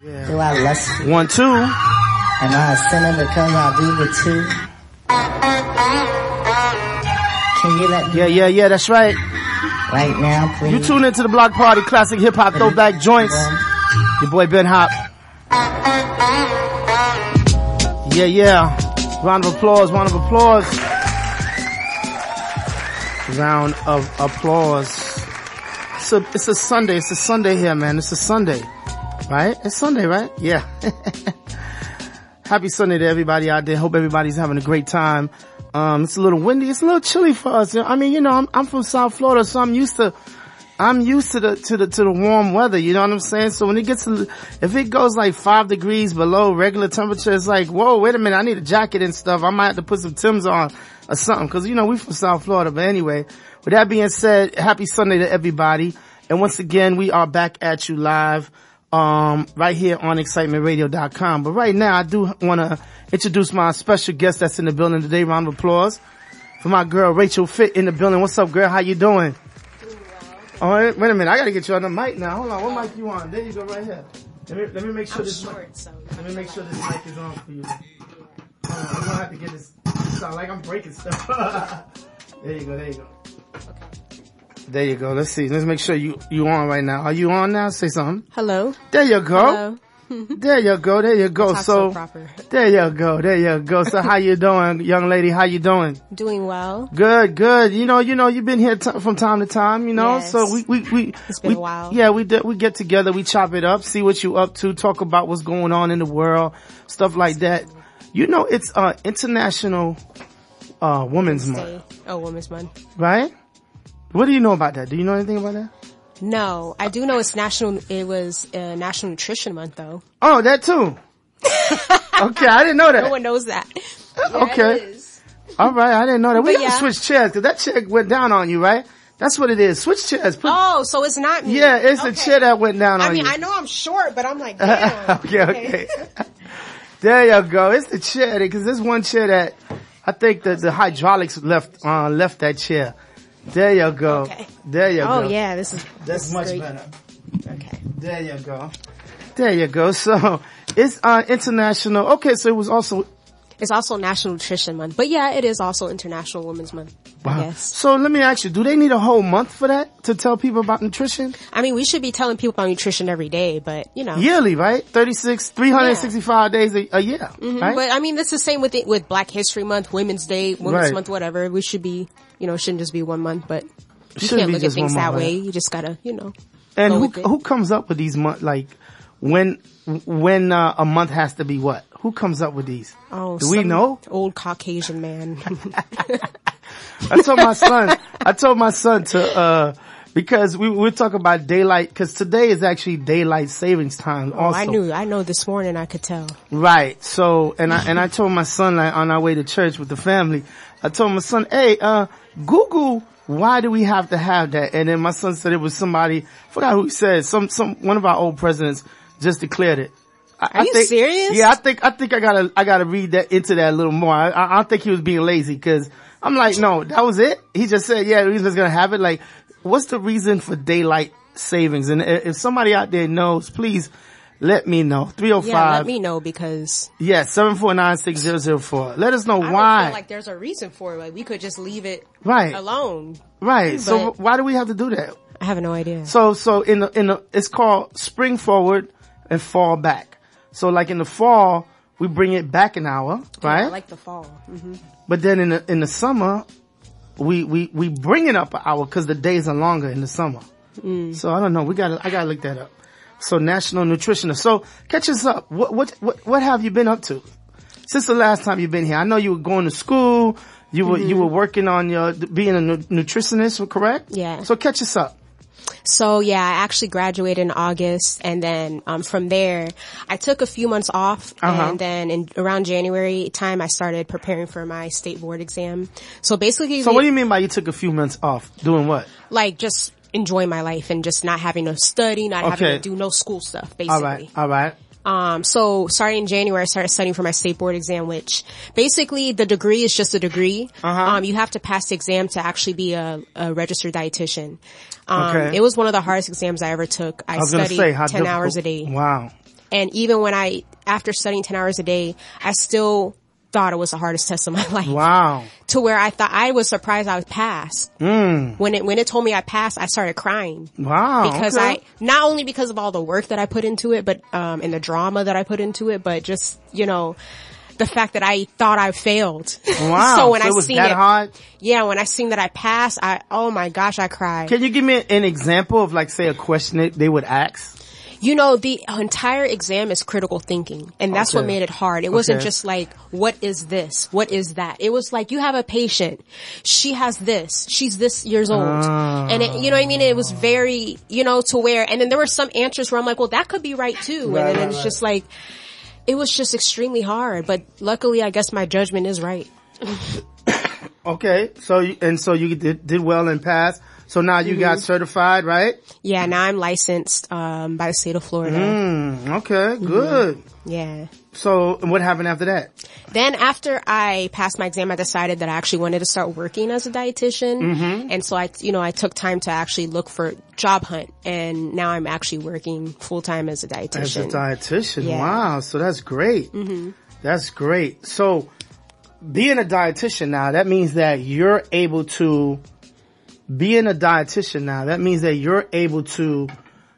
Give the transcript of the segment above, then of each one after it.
Do I lust you? One, two. Am I a sinner because I do the two? Can you let me Yeah, yeah, yeah, that's right. right now, please? You tune into the Block Party Classic Hip Hop Throwback Joints. Your boy Ben Hop. Yeah, yeah. Round of applause, round of applause. Round of applause. It's a, it's a Sunday, it's a Sunday here, man. It's a Sunday. Right? It's Sunday, right? Yeah. Happy Sunday to everybody out there. Hope everybody's having a great time. Um, it's a little windy. It's a little chilly for us. I mean, you know, I'm, I'm from South Florida, so I'm used to, I'm used to the, to the, to the warm weather. You know what I'm saying? So when it gets, to, if it goes like five degrees below regular temperature, it's like, whoa, wait a minute. I need a jacket and stuff. I might have to put some Timbs on or something. Cause you know, we from South Florida. But anyway, with that being said, happy Sunday to everybody. And once again, we are back at you live um, right here on excitementradio.com. But right now, I do want to introduce my special guest that's in the building today. Round of applause for my girl Rachel Fit in the building. What's up, girl? How you doing? Oh, wait wait a minute. I gotta get you on the mic now. Hold on. What mic you on? There you go, right here. Let me let me make sure this. mic- let me make sure this mic is on for you. Hold on. I'm gonna have to get this. Sound like I'm breaking stuff. there you go. There you go. There you go. Let's see. Let's make sure you you on right now. Are you on now? Say something. Hello. There you go. Hello. There you go. There you go. So so proper. there you go. There you go. So how you doing, young lady? How you doing? Doing well. Good, good. You know, you know, you've been here t- from time to time, you know, Yes. so we, we, we, It's been we- a while. Yeah, we, we get together, we chop it up, see what you up to, talk about what's going on in the world, stuff like that. You know, it's, uh, international, uh, women's month, Oh, Women's Month. right? What do you know about that? Do you know anything about that? No, I do know it's national. It was uh, National Nutrition Month, though. Oh, that too. okay, I didn't know that. No one knows that. okay. All right, I didn't know that. We But gotta yeah. switch chairs because that chair went down on you, right? That's what it is. Switch chairs. Put, Oh, so it's not me. yeah, it's Okay. chair that went down on I mean, you. I know I'm short, but I'm like, damn. okay, okay. there you go. It's the chair because there's one chair that I think that the hydraulics left uh, left that chair. There you go. Okay. There you Oh go. Oh yeah, this is That's this much great. better. Okay. There you go. There you go. So it's uh international. Okay, so it was also It's also National Nutrition Month, but yeah, it is also International Women's Month. I wow. guess. So let me ask you, do they need a whole month for that to tell people about nutrition? I mean, we should be telling people about nutrition every day, but you know. Yearly, right? 36, 365 days a, a year, right? But I mean, it's the same with it, with Black History Month, Women's Day, Women's Right. Month, whatever. We should be, you know, it shouldn't just be one month, but you can't look at things that way. You just gotta, you know. And who who comes up with these month like when when uh, a month has to be what? Who comes up with these? Oh, Do we know? Old Caucasian man. I told my son. I told my son to uh because we we talk about daylight because today is actually daylight savings time. Oh, also, I knew, I know this morning I could tell. right. So and I and I told my son like on our way to church with the family. I told my son, hey, uh, Google. Why do we have to have that? And then my son said it was somebody, I forgot who he said, some, some, one of our old presidents just declared it. I, Are you think, serious? Yeah, I think, I think I gotta, I gotta read that into that a little more. I, I, I don't think he was being lazy cause I'm like, no, that was it. He just said, yeah, we're just gonna have it. Like, what's the reason for daylight savings? And if somebody out there knows, please let me know. 305. Yeah, let me know because Yeah, 7496004. Let us know I why. feel like there's a reason for it. Like we could just leave it right. alone. Right. So why do we have to do that? I have no idea. So, so in the, in the, it's called spring forward and fall back. So like in the fall, we bring it back an hour, right? I like the fall. Mm-hmm. but then in the, in the summer, we, we, we bring it up an hour because the days are longer in the summer. Mm. So I don't know. We gotta, I gotta look that up. So national nutritionist. So catch us up. What, what, what, what have you been up to since the last time you've been here? I know you were going to school. You were, you were working on your, being a nu- nutritionist, correct? Mm-hmm. Yeah. So catch us up. So yeah, I actually graduated in August and then, um, from there, I took a few months off Uh-huh. and then in around January time, I started preparing for my state board exam. So basically, So what do you mean by you took a few months off? Doing what? like just enjoying my life and just not having to study, not having to do no school stuff, basically. right. All right. Um, so starting in January, I started studying for my state board exam, which basically the degree is just a degree. Uh-huh. Um, you have to pass the exam to actually be a, a registered dietitian. Um, Okay. it was one of the hardest exams I ever took. I, I studied say how 10 hours a day. Wow. And even when I, after studying 10 hours a day, I still thought it was the hardest test of my life. Wow. To where I thought I was surprised I was passed. Mm. When it, when it told me I passed, I started crying. Wow. Because okay. I, not only because of all the work that I put into it, but, um, and the drama that I put into it, but just, you know, the fact that I thought I failed. Wow. so when So I it was seen that it, hard? yeah, when I seen that I passed, I, oh my gosh, I cried. Can you give me an example of like, say, a question that they would ask? You know, the entire exam is critical thinking, and that's what made it hard. It wasn't just like, what is this? What is that? It was like, you have a patient. She has this. She's this years old. Ah. And it, you know what I mean? It was very, you know, to where, and then there were some answers where I'm like, well, that could be right too. Right, and then right, it's right. just like, it was just extremely hard, but luckily I guess my judgment is right. Okay. So, and so you did, did well and passed. So now you Mm-hmm. got certified, right? Yeah, now I'm licensed, um, by the state of Florida. Mm, okay. Mm-hmm. Good. Yeah. So what happened after that? Then after I passed my exam, I decided that I actually wanted to start working as a dietitian. Mm-hmm. And so I, you know, I took time to actually look for job hunt and now I'm actually working full time as a dietitian. As a dietitian. dietitian. Yeah. Wow. So that's great. Mm-hmm. That's great. So being a dietitian now, that means that you're able to, being a dietitian now, that means that you're able to,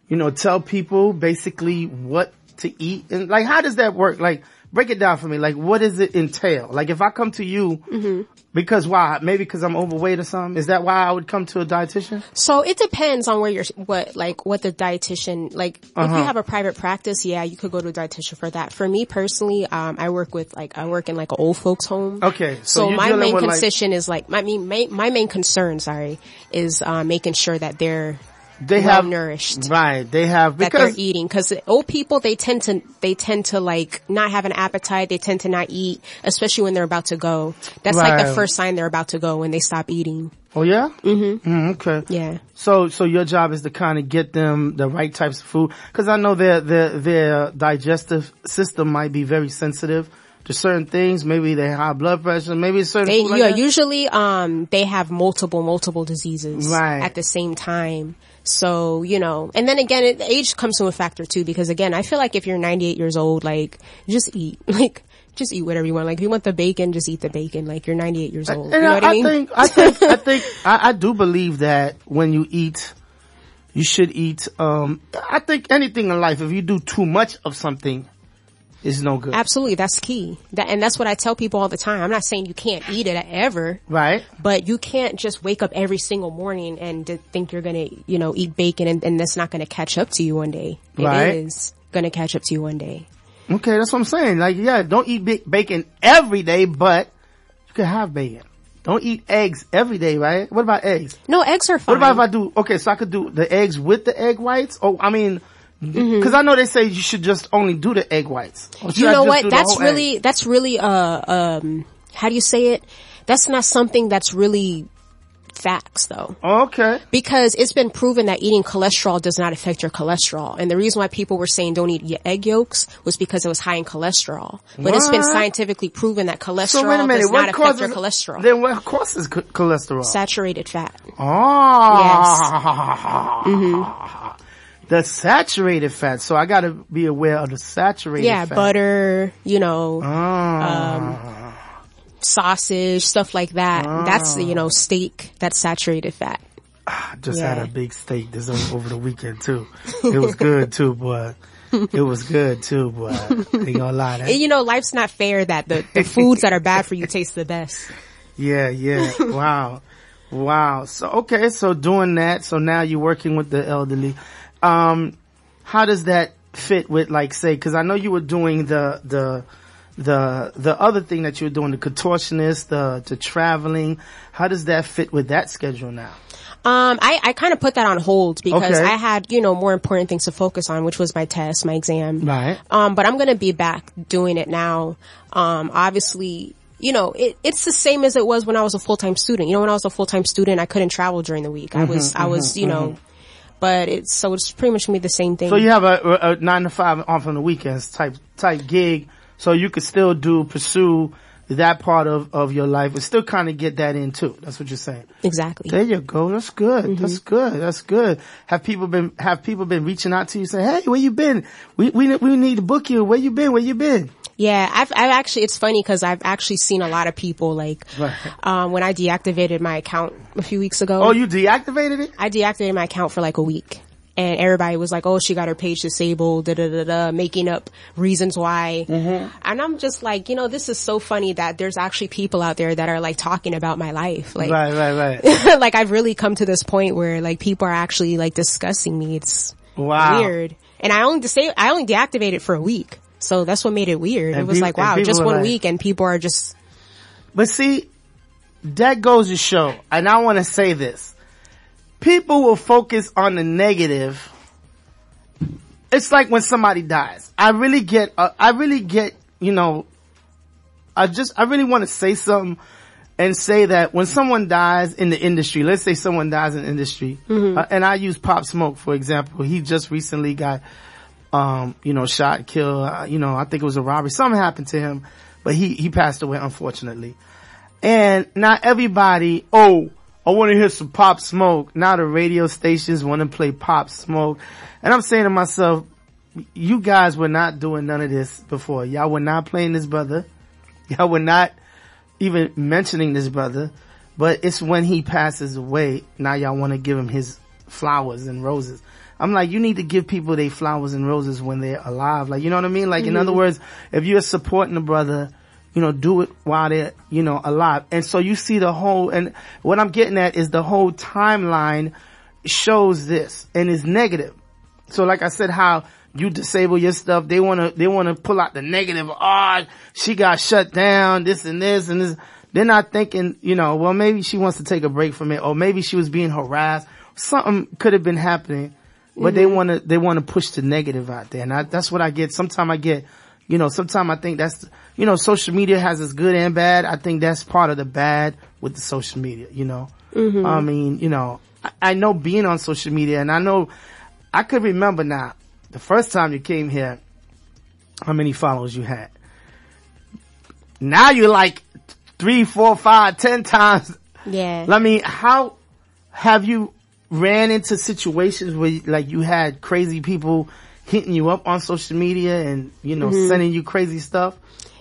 you know, tell people basically what to eat and like how does that work? Like break it down for me. Like what does it entail? Like if I come to you Mm-hmm. because why? Maybe because I'm overweight or something. Is that why I would come to a dietitian? so it depends on where you're, what, like, what the dietitian, like, if Uh-huh. you have a private practice, yeah, you could go to a dietitian for that. For me personally, um, I work with, like, I work in like an old folks home. Okay. So, So, my main with, like- is like my main, my, my main concern, sorry, is uh, making sure that they're they well have nourished. Right. They have that they're because eating because old people they tend to they tend to like not have an appetite they tend to not eat especially when they're about to go that's like the first sign they're about to go when they stop eating Oh yeah? Mm-hmm. okay. yeah So, so your job is to kind of get them the right types of food. Cause I know their, their, their digestive system might be very sensitive to certain things. Maybe they have high blood pressure. Maybe certain they like yeah usually um they have multiple multiple diseases Right. at the same time so you know and then again it, age comes to a factor too because again i feel like if you're 98 years old like just eat. Like just eat whatever you want. Like if you want the bacon just eat the bacon. Like you're 98 years old. And you know I, what i mean? think, I think, I think, I, I do believe that when you eat, you should eat, um, I think anything in life, if you do too much of something, is no good. Absolutely, that's key. That, and that's what I tell people all the time. I'm not saying you can't eat it ever, Right? but you can't just wake up every single morning and think you're gonna, you know, eat bacon and, and that's not gonna catch up to you one day. It is Right. gonna catch up to you one day. Okay, that's what I'm saying. Like, yeah, don't eat ba- bacon every day, but you can have bacon. Don't eat eggs every day, right? What about eggs? No, eggs are fine. What about if I do, okay, so I could do the eggs with the egg whites? Oh, I mean, Mm-hmm. cause I know they say you should just only do the egg whites. You know what? That's whole egg? really, that's really, uh, um, how do you say it? That's not something that's really facts though. Okay. Because it's been proven that eating cholesterol does not affect your cholesterol. And the reason why people were saying don't eat y- egg yolks was because it was high in cholesterol. But it's been scientifically proven that cholesterol So minute, does what not affect your cholesterol. then what causes cholesterol? Saturated fat. Oh. The saturated fat. So I gotta be aware of the saturated fat. Yeah, fat. butter, you know, Oh. sausage, stuff like that. That's, ah. you know, steak, that's saturated fat. I just had a big steak this over, the weekend too. It was good too, but it was good too, but ain't gonna lie. That, And, you know, life's not fair that the, the foods that are bad for you taste the best. yeah, yeah. Wow. Wow. So, okay. So doing that. So now you're working with the elderly. Um, how does that fit with like say, cause I know you were doing the, the, the, the other thing that you were doing, the contortionist, the, the traveling. How does that fit with that schedule now? Um, I, I kind of put that on hold because Okay. I had, you know, more important things to focus on, which was my test, my exam. Right. Um, but I'm gonna be back doing it now. Um, obviously, you know, it, it's the same as it was when I was a full-time student. You know, when I was a full-time student, I couldn't travel during the week. I Mm-hmm, was, I was, you know, but it's, so it's pretty much gonna be the same thing. So you have a, a, nine to five off on the weekends type type gig, so you could still do pursue that part of, of your life, but still kind of get that in too. That's what you're saying. Exactly. There you go. That's good. Mm-hmm. That's good. That's good. Have people been, have people been reaching out to you saying, Hey, where you been? We, we, we need to book you. Where you been? Where you been? Yeah, I've, I've actually, it's funny because I've actually seen a lot of people like, Right. um, when I deactivated my account a few weeks ago. Oh, you deactivated it? I deactivated my account for like a week. And everybody was like, oh, she got her page disabled, da da da da, making up reasons why. Mm-hmm. And I'm just like, you know, this is so funny that there's actually people out there that are like talking about my life. Like, Right, right, right. like I've really come to this point where like people are actually like discussing me. It's Wow. weird. And I only say I only deactivated for a week. So that's what made it weird. And it was like, wow, just one like- week and people are just, But see, that goes to show, and I want to say this. People will focus on the negative. It's like when somebody dies. I really get, uh, I really get, you know, I just, I really want to say something and say that when someone dies in the industry, let's say someone dies in industry, uh, and I use Pop Smoke for example. He just recently got, um, you know, shot, kill, Uh, you know, I think it was a robbery. Something happened to him, but he he passed away unfortunately. And not everybody, oh, I want to hear some Pop Smoke. Now the radio stations want to play Pop Smoke, and I'm saying to myself, you guys were not doing none of this before. Y'all were not playing this brother. Y'all were not even mentioning this brother, but it's when he passes away, now y'all want to give him his flowers and roses. I'm like, you need to give people their flowers and roses when they're alive. Like, you know what I mean? Like, in other words, if you're supporting a brother, you know, do it while they're, you know, alive. And so you see the whole, and what I'm getting at is the whole timeline shows this and is negative. So like I said, how you disable your stuff, they wanna, they wanna pull out the negative, ah, she got shut down, this and this and this. They're not thinking, you know, well maybe she wants to take a break from it, or maybe she was being harassed. Something could have been happening, but they mm-hmm. wanna, they wanna push the negative out there. And I, that's what I get. Sometimes I get, you know, sometimes I think that's, you know, social media has its good and bad. I think that's part of the bad with the social media, you know. Mm-hmm. I mean, you know, I, I know being on social media and I know, I could remember now, the first time you came here, how many followers you had. Now you're like three, four, five, ten times. yeah. I mean, how have you ran into situations where like you had crazy people hitting you up on social media and, you know, sending you crazy stuff?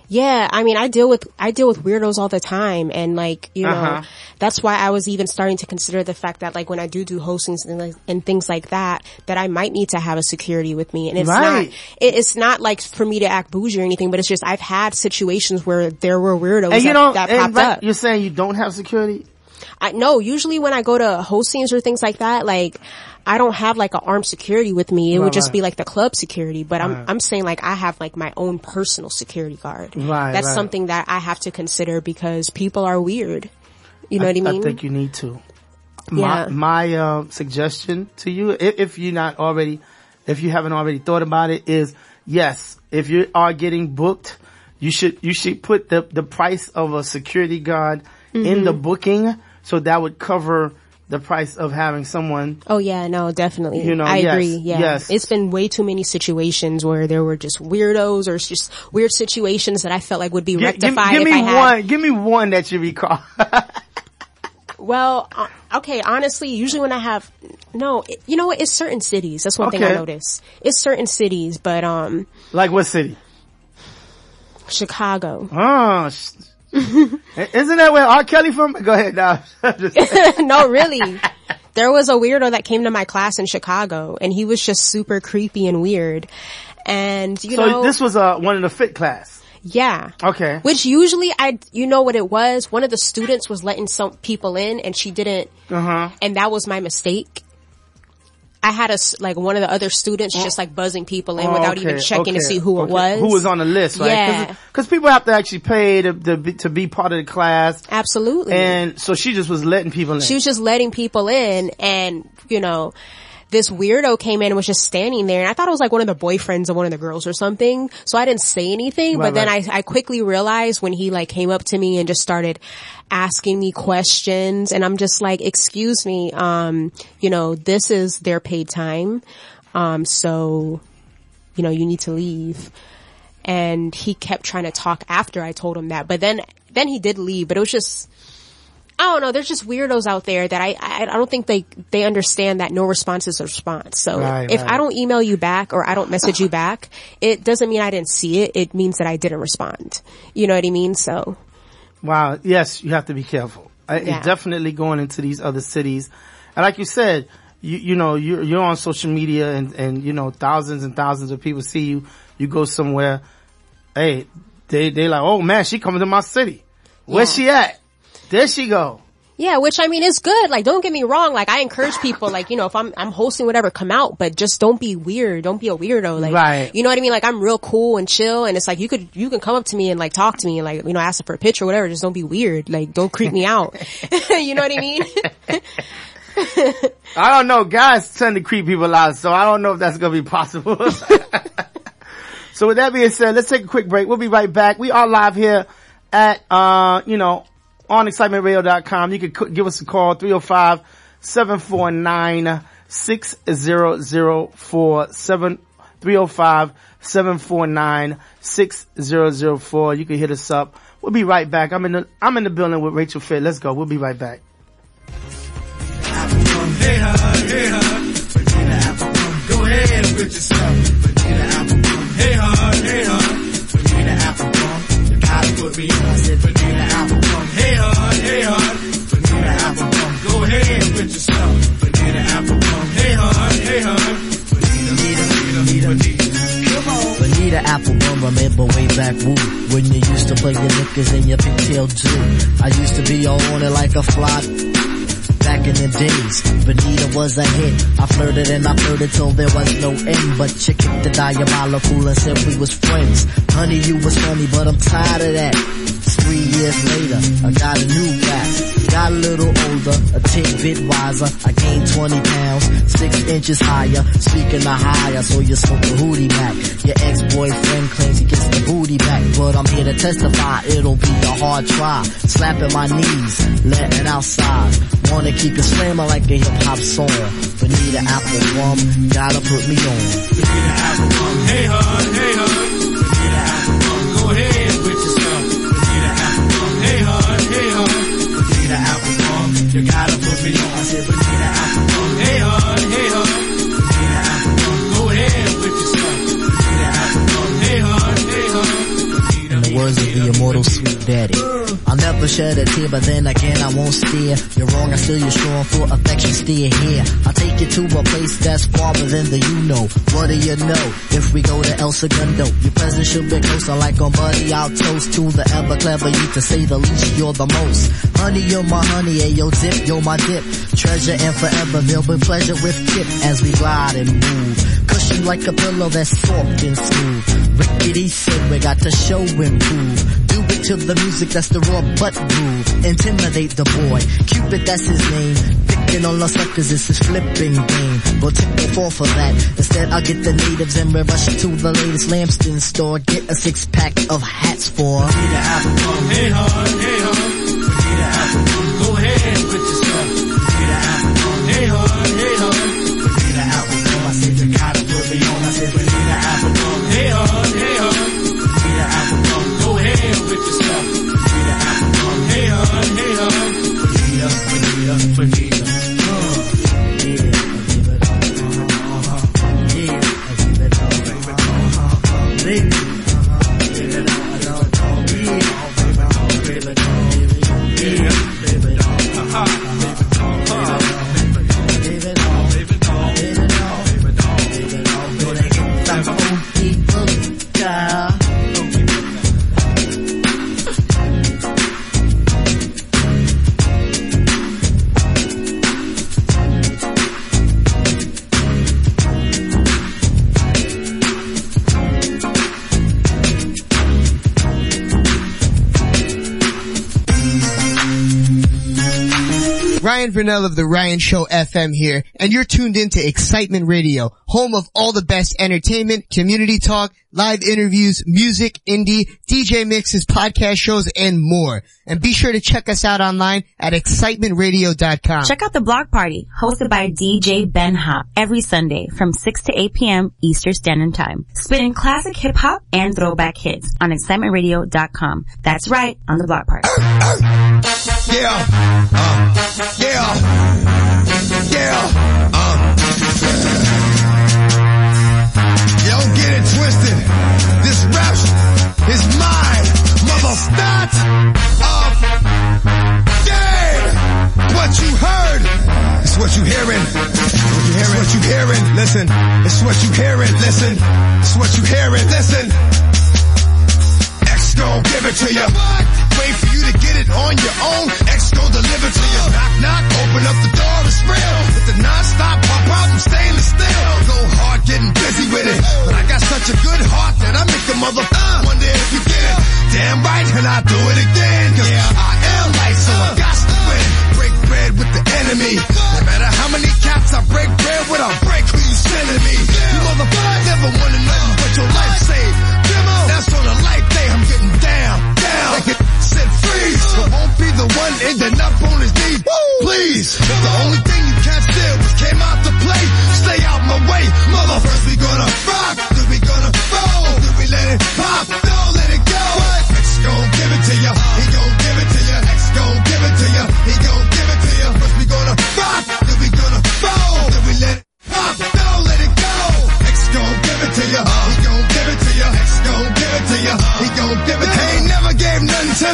Yeah, I mean, I deal with, I deal with weirdos all the time and like, you know, Uh-huh. that's why I was even starting to consider the fact that like when I do do hostings and, like, and things like that, that I might need to have a security with me. And it's Right. not, it, it's not like for me to act bougie or anything, but it's just I've had situations where there were weirdos And you that, know, that and popped right, up. you're saying you don't have security? I no, usually when I go to hostings or things like that, like I don't have like an armed security with me. It Right, would just right. be like the club security, but I'm I'm saying like I have like my own personal security guard. Right, That's right. something that I have to consider because people are weird. You know what I mean? I think you need to. My, Yeah. my, uh, suggestion to you, if, if you're not already, if you haven't already thought about it is, yes, if you are getting booked, you should, you should put the, the price of a security guard in Mm-hmm. the booking so that would cover the price of having someone Oh yeah, no, definitely. You know, I yes, agree. Yeah. yes. It's been way too many situations where there were just weirdos or just weird situations that I felt like would be give, rectified give if me I had. one, give me one that you recall. Well, uh, okay, honestly, usually when I have, no, it, you know what, it's certain cities. That's one thing I notice. It's certain cities, but, um, like what city? Chicago. Oh, sh- isn't that where R. Kelly from? Go ahead now. no, really. There was a weirdo that came to my class in Chicago and he was just super creepy and weird. And, you so know, this was, uh, one of the fit class. yeah. Okay. Which usually I, you know what it was? One of the students was letting some people in and she didn't, Uh huh. and that was my mistake. I had a like one of the other students oh. just like buzzing people in oh, without even checking to see who it was. Who was on the list, right? Yeah. Because people have to actually pay to, to, be, to be part of the class. Absolutely. And so she just was letting people in. she was just letting people in and, you know, this weirdo came in and was just standing there and I thought it was like one of the boyfriends of one of the girls or something. So I didn't say anything, Right, but then right. I, I quickly realized when he like came up to me and just started asking me questions and I'm just like, excuse me, um, you know, this is their paid time. Um, so, you know, you need to leave. and he kept trying to talk after I told him that. But then, then he did leave, but it was just, I don't know. There's just weirdos out there that I, I, I don't think they, they understand that no response is a response. So Right, if right. I don't email you back or I don't message you back, it doesn't mean I didn't see it. It means that I didn't respond. You know what I mean? So Wow. Yes, you have to be careful. I, Yeah. Definitely going into these other cities. And like you said, you, you know, you're, you're on social media and, and, you know, thousands and thousands of people see you. You go somewhere. Hey, they, they like, oh man, she coming to my city. Where's Yeah. she at? There she go. Yeah, which I mean is good. Like, don't get me wrong. Like, I encourage people, like, you know, if I'm, I'm hosting whatever, come out, but just don't be weird. Don't be a weirdo. Like, Right. you know what I mean? Like, I'm real cool and chill. And it's like, you could, you can come up to me and like talk to me and like, you know, ask for a picture or whatever. Just don't be weird. Like, don't creep me out. you know what I mean? I don't know. Guys tend to creep people out, so I don't know if that's going to be possible. so with that being said, let's take a quick break. We'll be right back. We are live here at, uh, you know, on excitementradio.com. You can give us a call, 305-749-6004, 305-749-6004. You can hit us up. We'll be right back. I'm in the, I'm in the building with Rachel Fair. Let's go. We'll be right back. Hey, hey, hon. Vanilla apple rum. Go ahead with put yourself. Vanilla apple rum. Hey, hon, hey, hon. Vanilla, apple rum, remember way back woo When you used to play your knickers and your pigtail too I used to be all on it like a fly Back in the days, Bonita was a hit. I flirted and I flirted till there was no end. But you kicked the diabolical and said we was friends. Honey, you was funny, but I'm tired of that. Three years later, I got a new rap. Got a little older, a tidbit wiser. I gained 20 pounds, six inches higher. Speaking of higher, so you smoke a hootie back. Your ex-boyfriend claims he gets the booty back, but I'm here to testify it'll be a hard try. Slapping my knees, letting outside. Wanna keep it slamming like a hip hop song. Bonita apple rum, gotta put me on. Vanilla apple rum. Hey, hon, hey, hon. You gotta put me on. I said rum. Hey, hon, rum. Hey, hon, hey, hon. In the words of the immortal sweet daddy. I'll never shed a tear, but then again I won't steer. You're wrong, I still you're strong for affection, stay here. I'll take you to a place that's farther than the you know. What do you know? If we go to El Segundo, your presence should be closer like on buddy. I'll toast to the ever clever you to say the least, you're the most. Honey, you're my honey, hey yo dip, you're my dip. Treasure and forever, there'll be pleasure with tip as we glide and move. Cushion like a pillow that's soft and smooth. Rickety said we got to show and prove. Do it to the music that's the raw butt groove. Intimidate the boy. Cupid, that's his name. Picking on the suckers, it's his flipping game. But take no fall for that. Instead, I'll get the natives and we rush to the latest Lambston store. Get a six pack of hats for. Hey, hon, hey, hon. Ryan Vernell of the Ryan Show FM here, and you're tuned in to Excitement Radio, home of all the best entertainment, community talk, live interviews, music, indie, DJ mixes, podcast shows, and more. And be sure to check us out online at excitementradio.com. Check out the Block Party, hosted by DJ Ben Hop, every Sunday from 6 to 8 p.m. Eastern Standard Time. Spinning classic hip hop and throwback hits on excitementradio.com. That's right, on the Block Party. Yeah. Uh, yeah. Yeah. This is mine. Mother start up. Yeah. What you heard is what you hearing. Hearing. What you hearing. Listen. It's what you hearing. Listen. It's what you hearing. Listen. X gon' give it to you. Wait for you to get it on your own. X gon' deliver to you. Knock, knock, open up the door, it's real. With the non-stop pop out, I'm stainless steel. Go hard, getting busy with it. But I got such a good heart that I make a mother uh, wonder if you get it. Damn right, and I do it again. Cause I am light, so I got to win. Break bread with the enemy. No matter how many cats I break bread with, I'll break who you sending me. You motherfuckers never wanna know what your life saved. That's on a life day, I'm getting down, down. Like it said freeze, but won't be the one ending up on his knees. Please, the only thing you can't steal was came out to play. Stay out my way, mother. First we gonna rock, then we gonna roll, then we let it pop,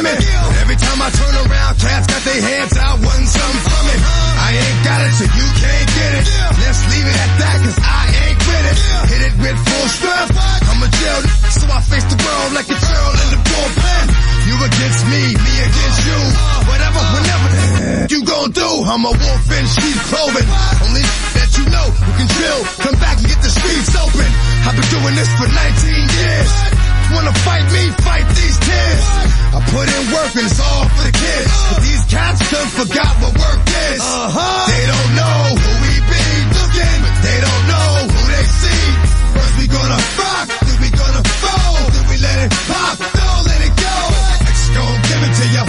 me. Every time I turn around, cats got their hands out, wanting something from it. I ain't got it, so you can't get it. Let's leave it at that, cause I ain't with it. Hit it with full strength. I'm a jail, so I face the world like a girl in the bullpen. You against me, me against you. Whatever, whenever you gon' do, I'm a wolf in sheep clothing. Only that you know who can chill. Come back and get the streets open. I've been doing this for 19 years. Wanna fight me, fight these tears. I put in work and it's all for the kids. But these cats done forgot what work is. Uh-huh. They don't know who we be looking, but they don't know who they see. First we gonna rock, then we gonna fold, then we let it pop, don't let it go. X gon' give it to ya,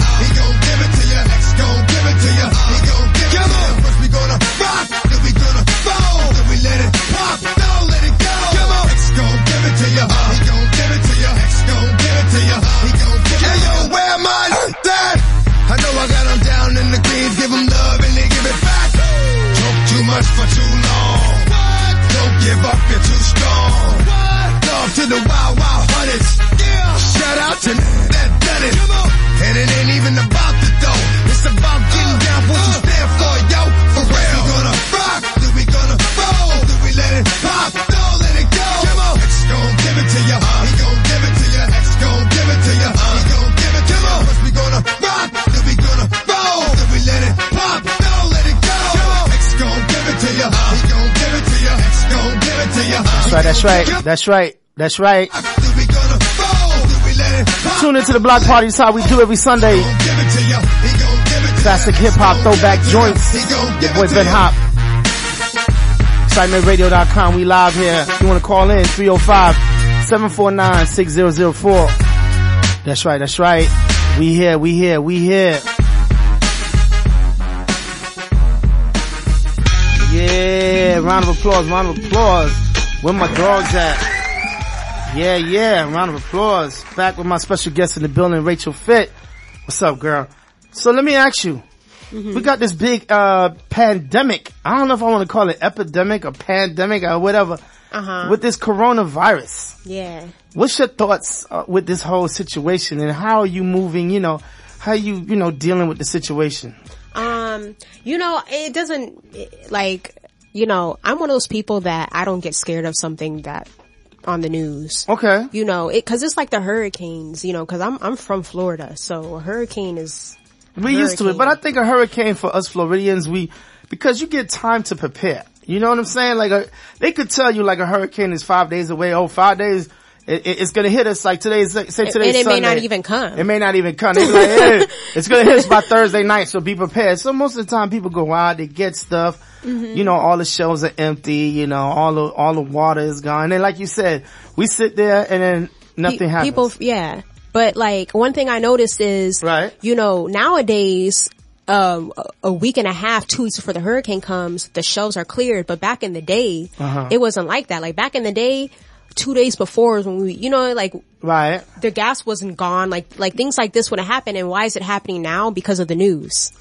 the wild, wild hunters. Yeah. Shout out to that done it. And it ain't even about the dough. It's about getting uh. down for what you stand for, yo. For real. We gonna rock, then we gonna roll, then we let it pop, don't let it go. Come on. X gon' give it to ya. Uh. He gon' give it to ya. X gon' give it to ya. Uh. He gon' give it to ya. First we gonna rock, then we gonna roll, then we let it pop, don't let it go. Come on. X gon' give it to ya. He gon' give it to ya. X gon' give it to ya. That's right, that's right, that's right, that's right. Tune into the block party. It's how we do every Sunday. Classic hip hop throwback joints. Your boy Ben. Hop. ExcitementRadio.com. We live here. If you want to call in, 305-749-6004. That's right, that's right. We here, we here, we here. Yeah, round of applause, round of applause. Where my dogs at? Yeah, yeah, round of applause. Back with my special guest in the building, Rachel Fit. What's up, girl? So let me ask you. We got this big, uh, pandemic. I don't know if I want to call it epidemic or pandemic or whatever. Uh-huh. With this coronavirus. Yeah. What's your thoughts uh, with this whole situation and how are you moving, you know, how you, you know, dealing with the situation? Um, you know, it doesn't like, you know, I'm one of those people that I don't get scared of something that on the news. Okay. You know, it cause it's like the hurricanes, you know, cause I'm I'm from Florida, so a hurricane is We're used to it, but I think a hurricane for us Floridians, we, because you get time to prepare. You know what I'm saying? Like a, they could tell you like a hurricane is five days away. Oh, five days it, it- it's gonna hit us like today's, say today's and it may not even come. It may not even come. It's, like, hey, it's gonna hit us by Thursday night, so be prepared. So most of the time people go out, they get stuff, Mm-hmm. you know, all the shelves are empty, you know, all the, all the water is gone. And like you said, we sit there and then nothing Pe- happens. People, yeah. But like one thing I noticed is, Right. you know, nowadays, um, a- a week and a half, two weeks before the hurricane comes, the shelves are cleared. But back in the day, Uh-huh. it wasn't like that. Like back in the day, two days before is when we, you know, like right. the gas wasn't gone. Like, like things like this would have happened. And why is it happening now? Because of the news.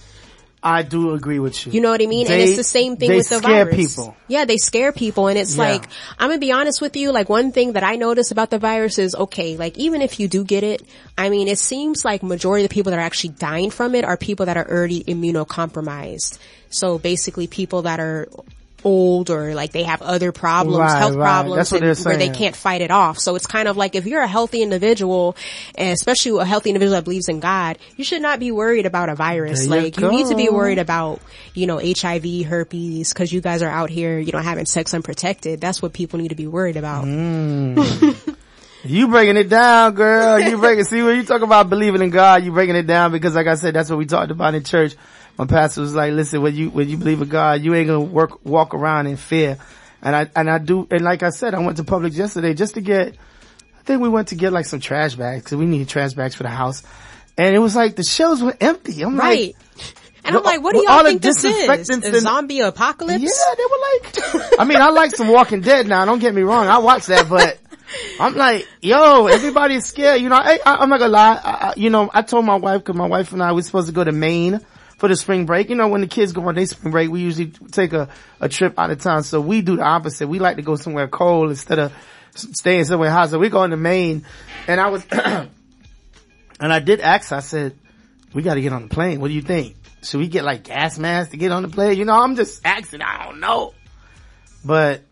I do agree with you. You know what I mean? and it's the same thing with the scare virus. people. Yeah, they scare people and it's Yeah. like, I'm gonna be honest with you, like one thing that I notice about the virus is, okay, like even if you do get it, I mean, it seems like majority of the people that are actually dying from it are people that are already immunocompromised. So basically people that are old or like they have other problems, Right, health right. problems and where they can't fight it off. So it's kind of like if you're a healthy individual, and especially a healthy individual that believes in God, you should not be worried about a virus. There like you need to be worried about, you know, HIV, herpes, cause you guys are out here, you know, having sex unprotected. That's what people need to be worried about. Mm. You breaking it down, girl. You breaking, see when you talk about believing in God, you breaking it down because like I said, that's what we talked about in church. My pastor was like, listen, when you, when you believe in God, you ain't gonna work, walk around in fear. And I, and I do, and like I said, I went to Publix yesterday just to get, I think we went to get like some trash bags because we needed trash bags for the house. And it was like the shelves were empty. I'm Right. like, And I'm like, what do y'all think this is? A zombie apocalypse? yeah, they were like, I mean, I like some Walking Dead now. Don't get me wrong. I watch that, but I'm like, yo, everybody's scared. You know, I, I, I'm not gonna lie. I, I, you know, I told my wife, cause my wife and I, we supposed to go to Maine for the spring break. You know, when the kids go on their spring break, we usually take a, a trip out of town. So we do the opposite. We like to go somewhere cold instead of staying somewhere hot. So we going to Maine and I was, and I did ask, I said, we gotta get on the plane. What do you think? Should we get like gas masks to get on the plane? You know, I'm just asking. I don't know. But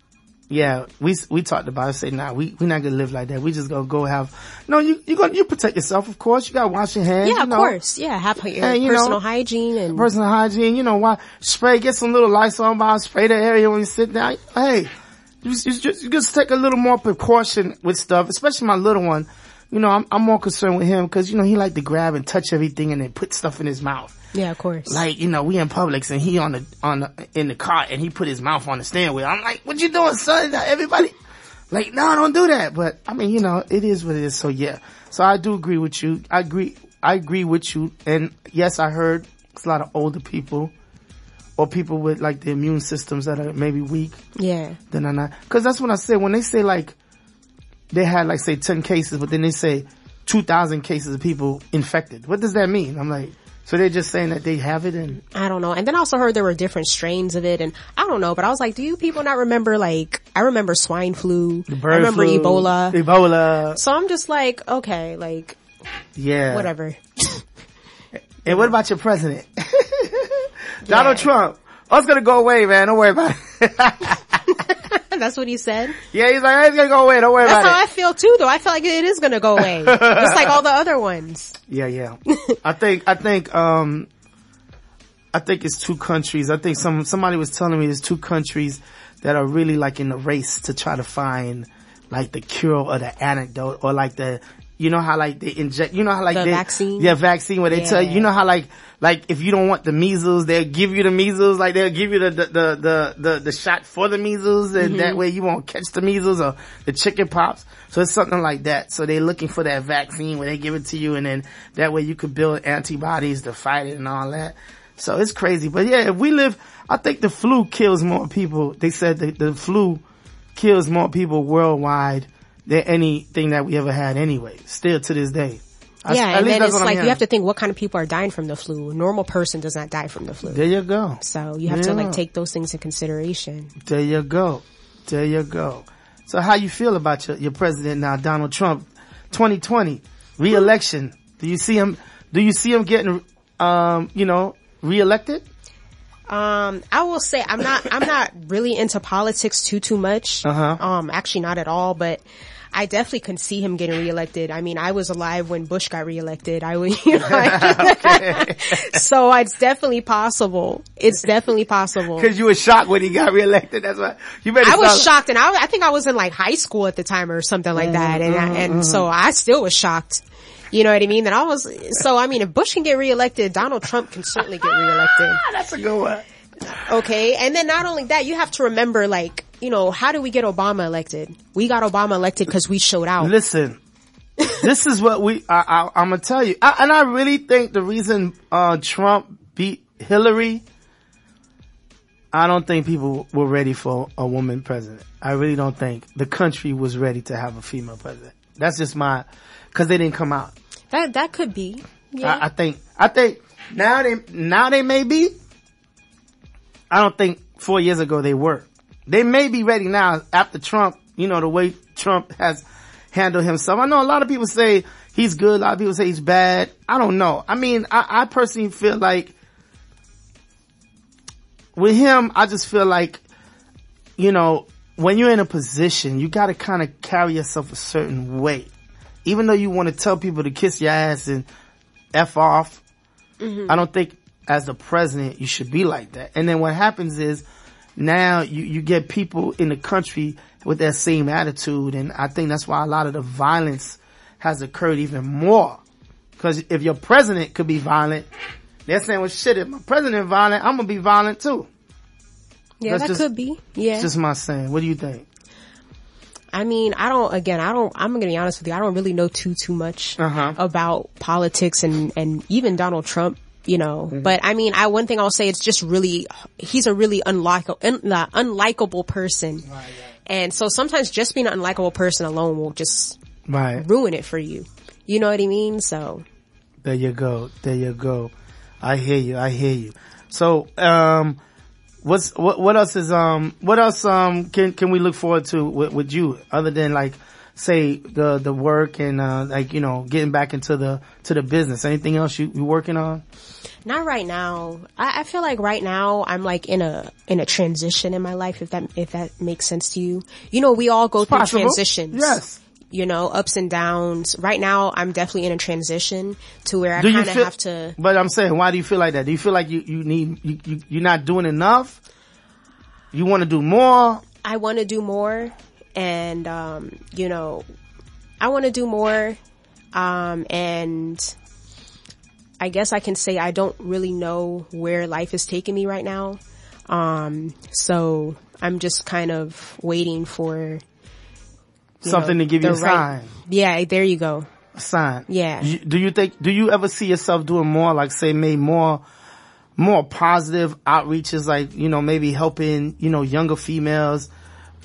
yeah, we we talked about it. Say, nah, we we not gonna live like that. We just gonna go have. No, you you gonna you protect yourself, of course. You gotta wash your hands. Yeah, you of know. course. Yeah, have your And, you know, personal hygiene and Personal hygiene. You know why? Spray. Get some little Lysol bar. Spray the area when you sit down. Hey, you you just you just take a little more precaution with stuff, especially my little one. You know, I'm I'm more concerned with him because you know he like to grab and touch everything and then put stuff in his mouth. yeah, of course. Like, you know, we in Publix and he on the, on the, in the car and he put his mouth on the steering wheel. I'm like, what you doing, son? Everybody, like, no, don't do that. But I mean, you know, it is what it is. So yeah. So I do agree with you. I agree, I agree with you. And yes, I heard it's a lot of older people or people with like the immune systems that are maybe weak yeah. are not. Cause that's what I say when they say like, they had like say 10 cases, but then they say 2,000 cases of people infected. What does that mean? I'm like, so they're just saying that they have it and I don't know. And then I also heard there were different strains of it and I don't know, but I was like, do you people not remember like, I remember swine flu. bird I remember flu, Ebola. Ebola. So I'm just like, okay, like, Yeah. whatever. And what about your president? Donald Trump. Oh, it's gonna go away, man. Don't worry about it. That's what he said. yeah, he's like, it's gonna go away. Don't worry That's how about I feel too though. I feel like it is gonna go away. Just like all the other ones. Yeah, yeah. I think, I think, um, I think it's two countries. I think some, somebody was telling me there's two countries that are really like in the race to try to find like the cure or the antidote or like the, you know how like they inject, you know how like The they, vaccine? yeah, vaccine where they tell you, you know how like, like if you don't want the measles, they'll give you the measles, like they'll give you the, the, the, the, the, the shot for the measles and Mm-hmm. that way you won't catch the measles or the chicken pox. So it's something like that. So they're looking for that vaccine where they give it to you and then that way you could build antibodies to fight it and all that. So it's crazy. But yeah, if we live, I think the flu kills more people. They said the flu kills more people worldwide than anything that we ever had anyway. Still to this day. I- yeah, at and least then it's like you have to think what kind of people are dying from the flu. A normal person does not die from the flu. There you go. So you have to like take those things in consideration. There you go. There you go. So how you feel about your, your president now, Donald Trump, 2020 re-election? Do you see him? Do you see him getting, um, you know, re-elected? Um, I will say I'm not, I'm not really into politics too, too much. Uh-huh. Um, actually not at all, but I definitely can see him getting reelected. I mean, I was alive when Bush got reelected. I was, you know, like- so it's definitely possible. It's definitely possible. Cause you were shocked when he got reelected. That's why you better I was start- shocked and I, I think I was in like high school at the time or something like that. And, I, and uh-huh. so I still was shocked. You know what I mean? And I was, so I mean, if Bush can get reelected, Donald Trump can certainly get reelected. That's a good one. Okay. And then not only that, you have to remember like, you know, how do we get Obama elected? We got Obama elected because we showed out. Listen, this is what we. I, I, I'm gonna tell you, I, and I really think the reason uh, Trump beat Hillary, I don't think people were ready for a woman president. I really don't think the country was ready to have a female president. That's just my, because they didn't come out. That, that could be. Yeah. I, I think. I think now they now they may be. I don't think four years ago they were. They may be ready now after Trump. You know the way Trump has handled himself. I know a lot of people say he's good. A lot of people say he's bad. I don't know. I mean, I, I personally feel like with him, I just feel like you know when you're in a position, you got to kind of carry yourself a certain way. Even though you want to tell people to kiss your ass and f off, mm-hmm. I don't think as the president you should be like that. And then what happens is now you, you get people in the country with that same attitude. And I think that's why a lot of the violence has occurred even more. Cause if your president could be violent, they're saying, well shit, if my president violent, I'm gonna be violent too. yeah, that's that just- could be. Yeah. It's just my saying. What do you think? I mean, I don't, again, I don't, I'm gonna be honest with you, I don't really know too, too much Uh-huh. about politics and, and even Donald Trump, you know, Mm-hmm. but I mean, I, one thing I'll say, it's just really, he's a really unlikable, un, uh, unlikable person. And so sometimes just being an unlikable person alone will just Right. ruin it for you. You know what I mean? So, There you go. There you go. I hear you. I hear you. So, um, what's, what, what else is, um, what else, um, can, can we look forward to with, with you other than like, say the, the work and, uh, like, you know, getting back into the, to the business? Anything else you, you working on? Not right now. I, I feel like right now I'm like in a in a transition in my life. If that if that makes sense to you, you know, we all go through possible. transitions. Yes. You know, ups and downs. Right now, I'm definitely in a transition to where I kind of have to. but I'm saying, why do you feel like that? Do you feel like you, you need, you, you, you're not doing enough? You want to do more? I want to do more, and um, you know, I want to do more, um, and I guess I can say I don't really know where life is taking me right now. Um, so I'm just kind of waiting for Something know, to give you a right- sign. Yeah, there you go. sign. Yeah. Do you think, do you ever see yourself doing more, like say maybe more, more positive outreaches, like, you know, maybe helping, you know, younger females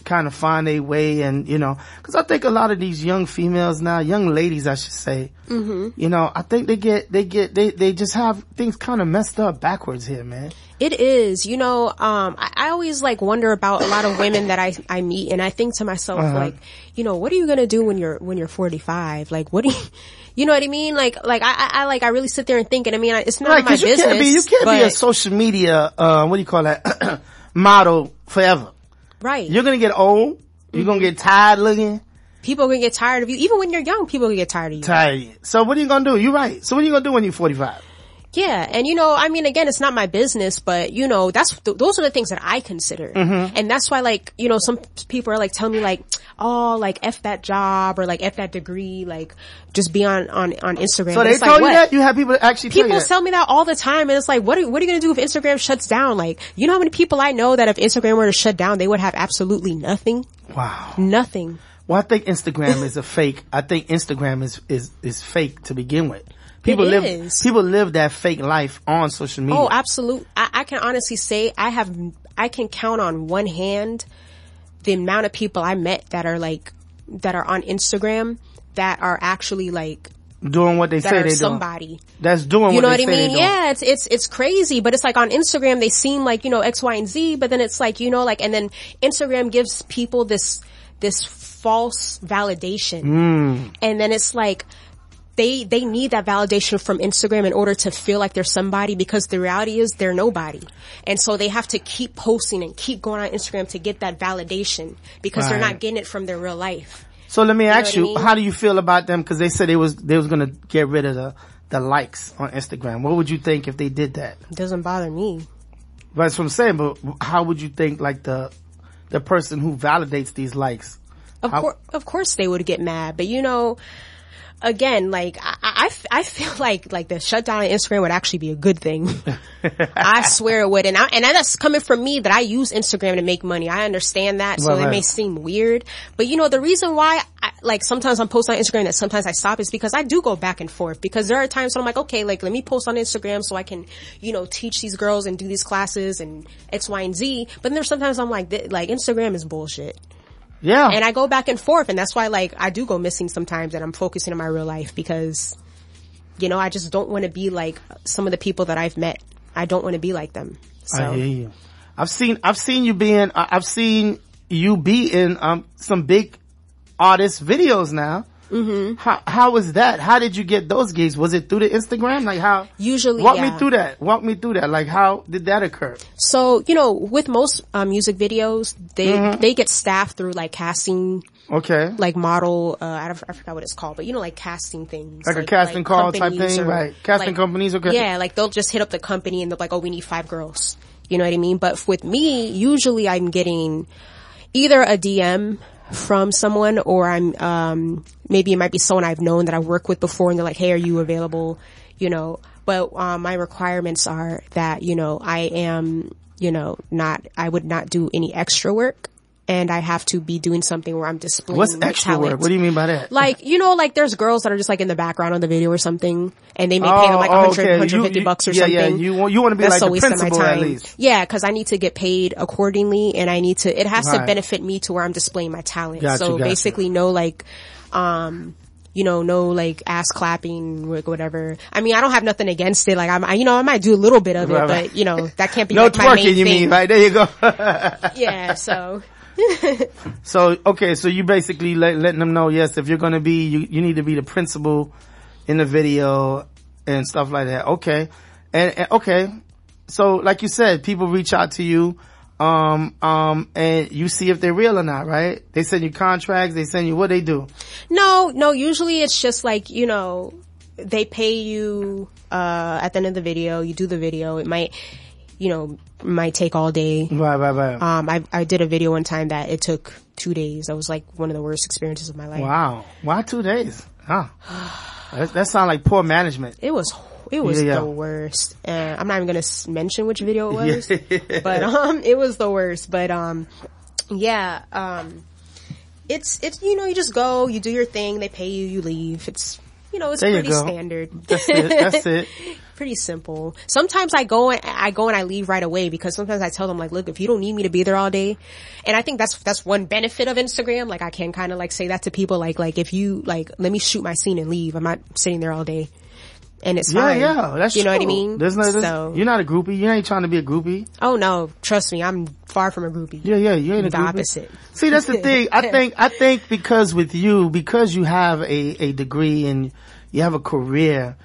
kind of find a way and, you know, cause I think a lot of these young females now, young ladies, I should say, mm-hmm. you know, I think they get, they get, they, they just have things kind of messed up backwards here, man. It is, you know, um, I, I always like wonder about a lot of women that I, I meet and I think to myself Uh-huh. like, you know, what are you gonna do when you're, when you're 45? Like, what do you, you know what I mean? Like, like I, I, like, I really sit there and think and I mean, it's not Right, my you business. can't be, you can't be a social media, uh, what do you call that? model forever. Right. You're gonna get old. You're gonna mm-hmm. get tired looking. people are gonna get tired of you. Even when you're young, people are gonna get tired of you. tired. So what are you gonna do? You're right. So what are you gonna do when you're 45? Yeah, and you know, I mean, again, it's not my business, but you know, that's th- those are the things that I consider, Mm-hmm. and that's why, like, you know, some people are like telling me, like, oh, like f that job or like f that degree, like, just be on on on Instagram. So But they told like, you what? that? You have people that actually tell People that? tell me that all the time, and it's like, what are, what are you gonna do if Instagram shuts down? Like, you know how many people I know that if Instagram were to shut down, they would have absolutely nothing, wow. nothing. Well, I think Instagram is a fake. I think Instagram is, is, is fake to begin with. People live, is. people live that fake life on social media. Oh, absolutely. I, I can honestly say I have, I can count on one hand the amount of people I met that are like, that are on Instagram that are actually like, doing what they that say are they're doing. somebody. That's doing You know they what I mean? Yeah, it's, it's, it's crazy, but it's like on Instagram, they seem like, you know, X, Y, and Z, but then it's like, you know, like, and then Instagram gives people this, this false validation. Mm. And then it's like, they, they need that validation from Instagram in order to feel like they're somebody because the reality is they're nobody. And so they have to keep posting and keep going on Instagram to get that validation because they're not getting it from their real life. So let me ask what I you, mean? how do you feel about them? Cause they said they was, they was gonna get rid of the, the likes on Instagram. What would you think if they did that? It doesn't bother me. That's what I'm saying, but how would you think like the, the person who validates these likes? Of How- course, of course they would get mad, but you know, again, like I, I, I feel like like the shutdown on Instagram would actually be a good thing. I swear it would, and I, and that's coming from me that I use Instagram to make money. I understand that, so Right, it may seem weird, but you know the reason why, I, like sometimes I'm posting on Instagram that sometimes I stop is because I do go back and forth because there are times when I'm like, okay, like let me post on Instagram so I can, you know, teach these girls and do these classes and X, Y, and Z. But then there's sometimes I'm like, like Instagram is bullshit Yeah. and I go back and forth, and that's why like I do go missing sometimes, and I'm focusing on my real life because, you know, I just don't want to be like some of the people that I've met. I don't want to be like them. So I hear you. I've seen, I've seen you being, I've seen you be in, um, some big artist videos now. Mm-hmm. How, how was that? How did you get those gigs? Was it through the Instagram? Like how? Usually, Walk yeah. me through that. Walk me through that. Like how did that occur? so you know, with most uh, music videos, they Mm-hmm. they get staffed through like casting, Okay. like model. Uh, I, don't, I forgot what it's called, but you know, like casting things, Like a casting call type thing, right. Casting companies, okay. Yeah, like they'll just hit up the company and they're like, "Oh, we need five girls." You know what I mean? But with me, usually I'm getting either a DM from someone or I'm um maybe it might be someone I've known that I've worked with before and they're like, "Hey, are you available?" You know, but um my requirements are that, you know, I am, you know, not I would not do any extra work and I have to be doing something where I'm displaying What's my extra talent. work? What do you mean by that? Like, you know, like there's girls that are just like in the background of the video or something and they may pay them like Oh, 100, okay. 150 You- bucks or yeah, something. yeah. You want you want to be That's like a the waste of my principal at time. least. Yeah, cause I need to get paid accordingly and I need to, it has to benefit me to where I'm displaying my talent. Gotcha, so gotcha. basically no like, um, you know, no like ass clapping, like, whatever. I mean, I don't have nothing against it. Like I'm, I, you know, I might do a little bit of it, Right, right. but you know, that can't be No like my main twerking, you thing. mean? Right there, you go. Yeah, so. So okay, so you basically let, letting them know, yes, if you're going to be, you you need to be the principal in the video and stuff like that. Okay, and, and okay, so like you said, people reach out to you. Um, um, and you see if they're real or not, right? They send you contracts, they send you what they do. No, no, usually it's just like, you know, they pay you, uh, at the end of the video, you do the video, it might, you know, might take all day. Right, right, right. Um, I, I did a video one time that it took two days. That was like one of the worst experiences of my life. wow. Why two days? Huh. That, that sounds like poor management. It was, it was Yeah, yeah. the worst. Uh, I'm not even gonna mention which video it was, but, um, it was the worst. But, um, yeah, um, it's, it's, you know, you just go, you do your thing, they pay you, you leave. It's, you know, it's There pretty standard. That's it. That's it. pretty simple. Sometimes I go and I go and I leave right away because sometimes I tell them like, look, if you don't need me to be there all day, and I think that's that's one benefit of Instagram. Like I can kind of like say that to people, like like if you like let me shoot my scene and leave, I'm not sitting there all day, and it's Yeah, fine. yeah, that's you know what I mean. There's no, there's, so you're not a groupie. You ain't trying to be a groupie. oh no, trust me, I'm far from a groupie. Yeah, yeah, you ain't a The groupie. opposite. See, that's the thing. I think, I think because with you, because you have a, a degree and you have a career,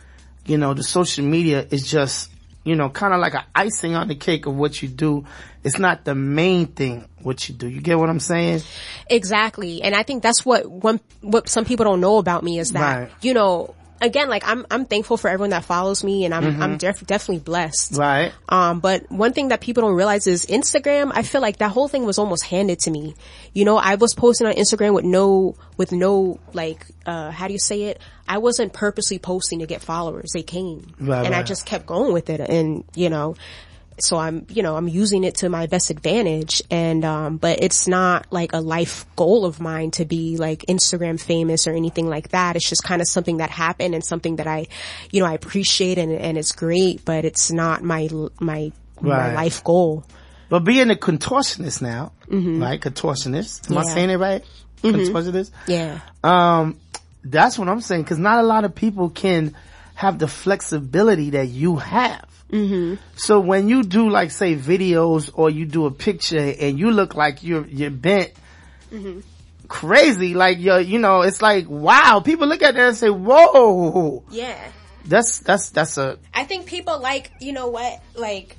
you know, the social media is just, you know, kind of like an icing on the cake of what you do. It's not the main thing what you do. You get what I'm saying? Exactly. And I think that's what one, what some people don't know about me is that, Right. you know, again, like I'm, I'm thankful for everyone that follows me and I'm, I'm def- definitely blessed. Mm-hmm. Right. Um, but one thing that people don't realize is Instagram, I feel like that whole thing was almost handed to me. You know, I was posting on Instagram with no, with no, like, uh, how do you say it? I wasn't purposely posting to get followers. They came. Right, and I just kept going with it. And, you know, so I'm, you know, I'm using it to my best advantage. And, um, but it's not like a life goal of mine to be like Instagram famous or anything like that. It's just kind of something that happened and something that I, you know, I appreciate and, and it's great, but it's not my, my, my life goal. But being a contortionist now, right? Contortionist. Am I Mm-hmm. Yeah. saying it right? Contortionist. Yeah. Um, that's what I'm saying. Cause not a lot of people can have the flexibility that you have. Mm-hmm. So when you do like say videos or you do a picture and you look like you're, you're bent crazy, like you're, you know, it's like, wow, people look at that and say, whoa, Yeah. that's, that's, that's a, I think people like, you know what, like,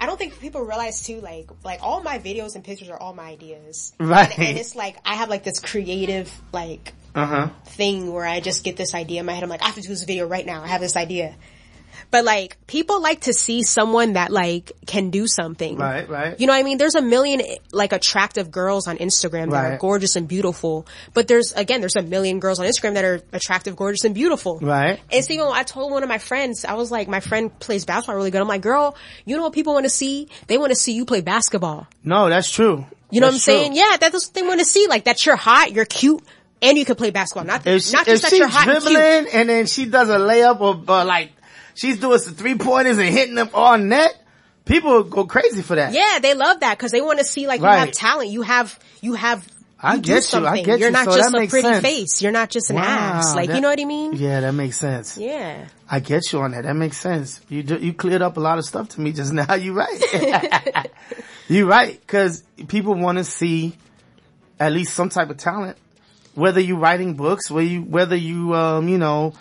I don't think people realize too, like, like all my videos and pictures are all my ideas. Right. And, and it's like, I have like this creative, like, Uh huh. thing where I just get this idea in my head. I'm like, I have to do this video right now. I have this idea. But like, people like to see someone that like can do something. Right, right. You know what I mean? There's a million like attractive girls on Instagram that are gorgeous and beautiful. But there's, again, there's a million girls on Instagram that are attractive, gorgeous, and beautiful. Right. And so, you know, I told one of my friends, I was like, my friend plays basketball really good. I'm like, girl, you know what people want to see? They want to see you play basketball. No, that's true. You know That's what I'm true. saying? Yeah, that's what they want to see. Like that you're hot, you're cute, and you can play basketball. Not, If, she, not if just that she's you're hot and cute. dribbling and then she does a layup or, or like she's doing some three pointers and hitting them on net, people go crazy for that. Yeah, they love that because they want to see like you have talent. You have, you have, I you do get you. I something. get You're you. not So just a pretty sense. face. You're not just an ass. Like, that- you know what I mean? Yeah, that makes sense. Yeah. I get you on that. That makes sense. You do, you cleared up a lot of stuff to me just now. You right. you right. Cause people want to see at least some type of talent. Whether you writing books, whether you, whether you, um, you know,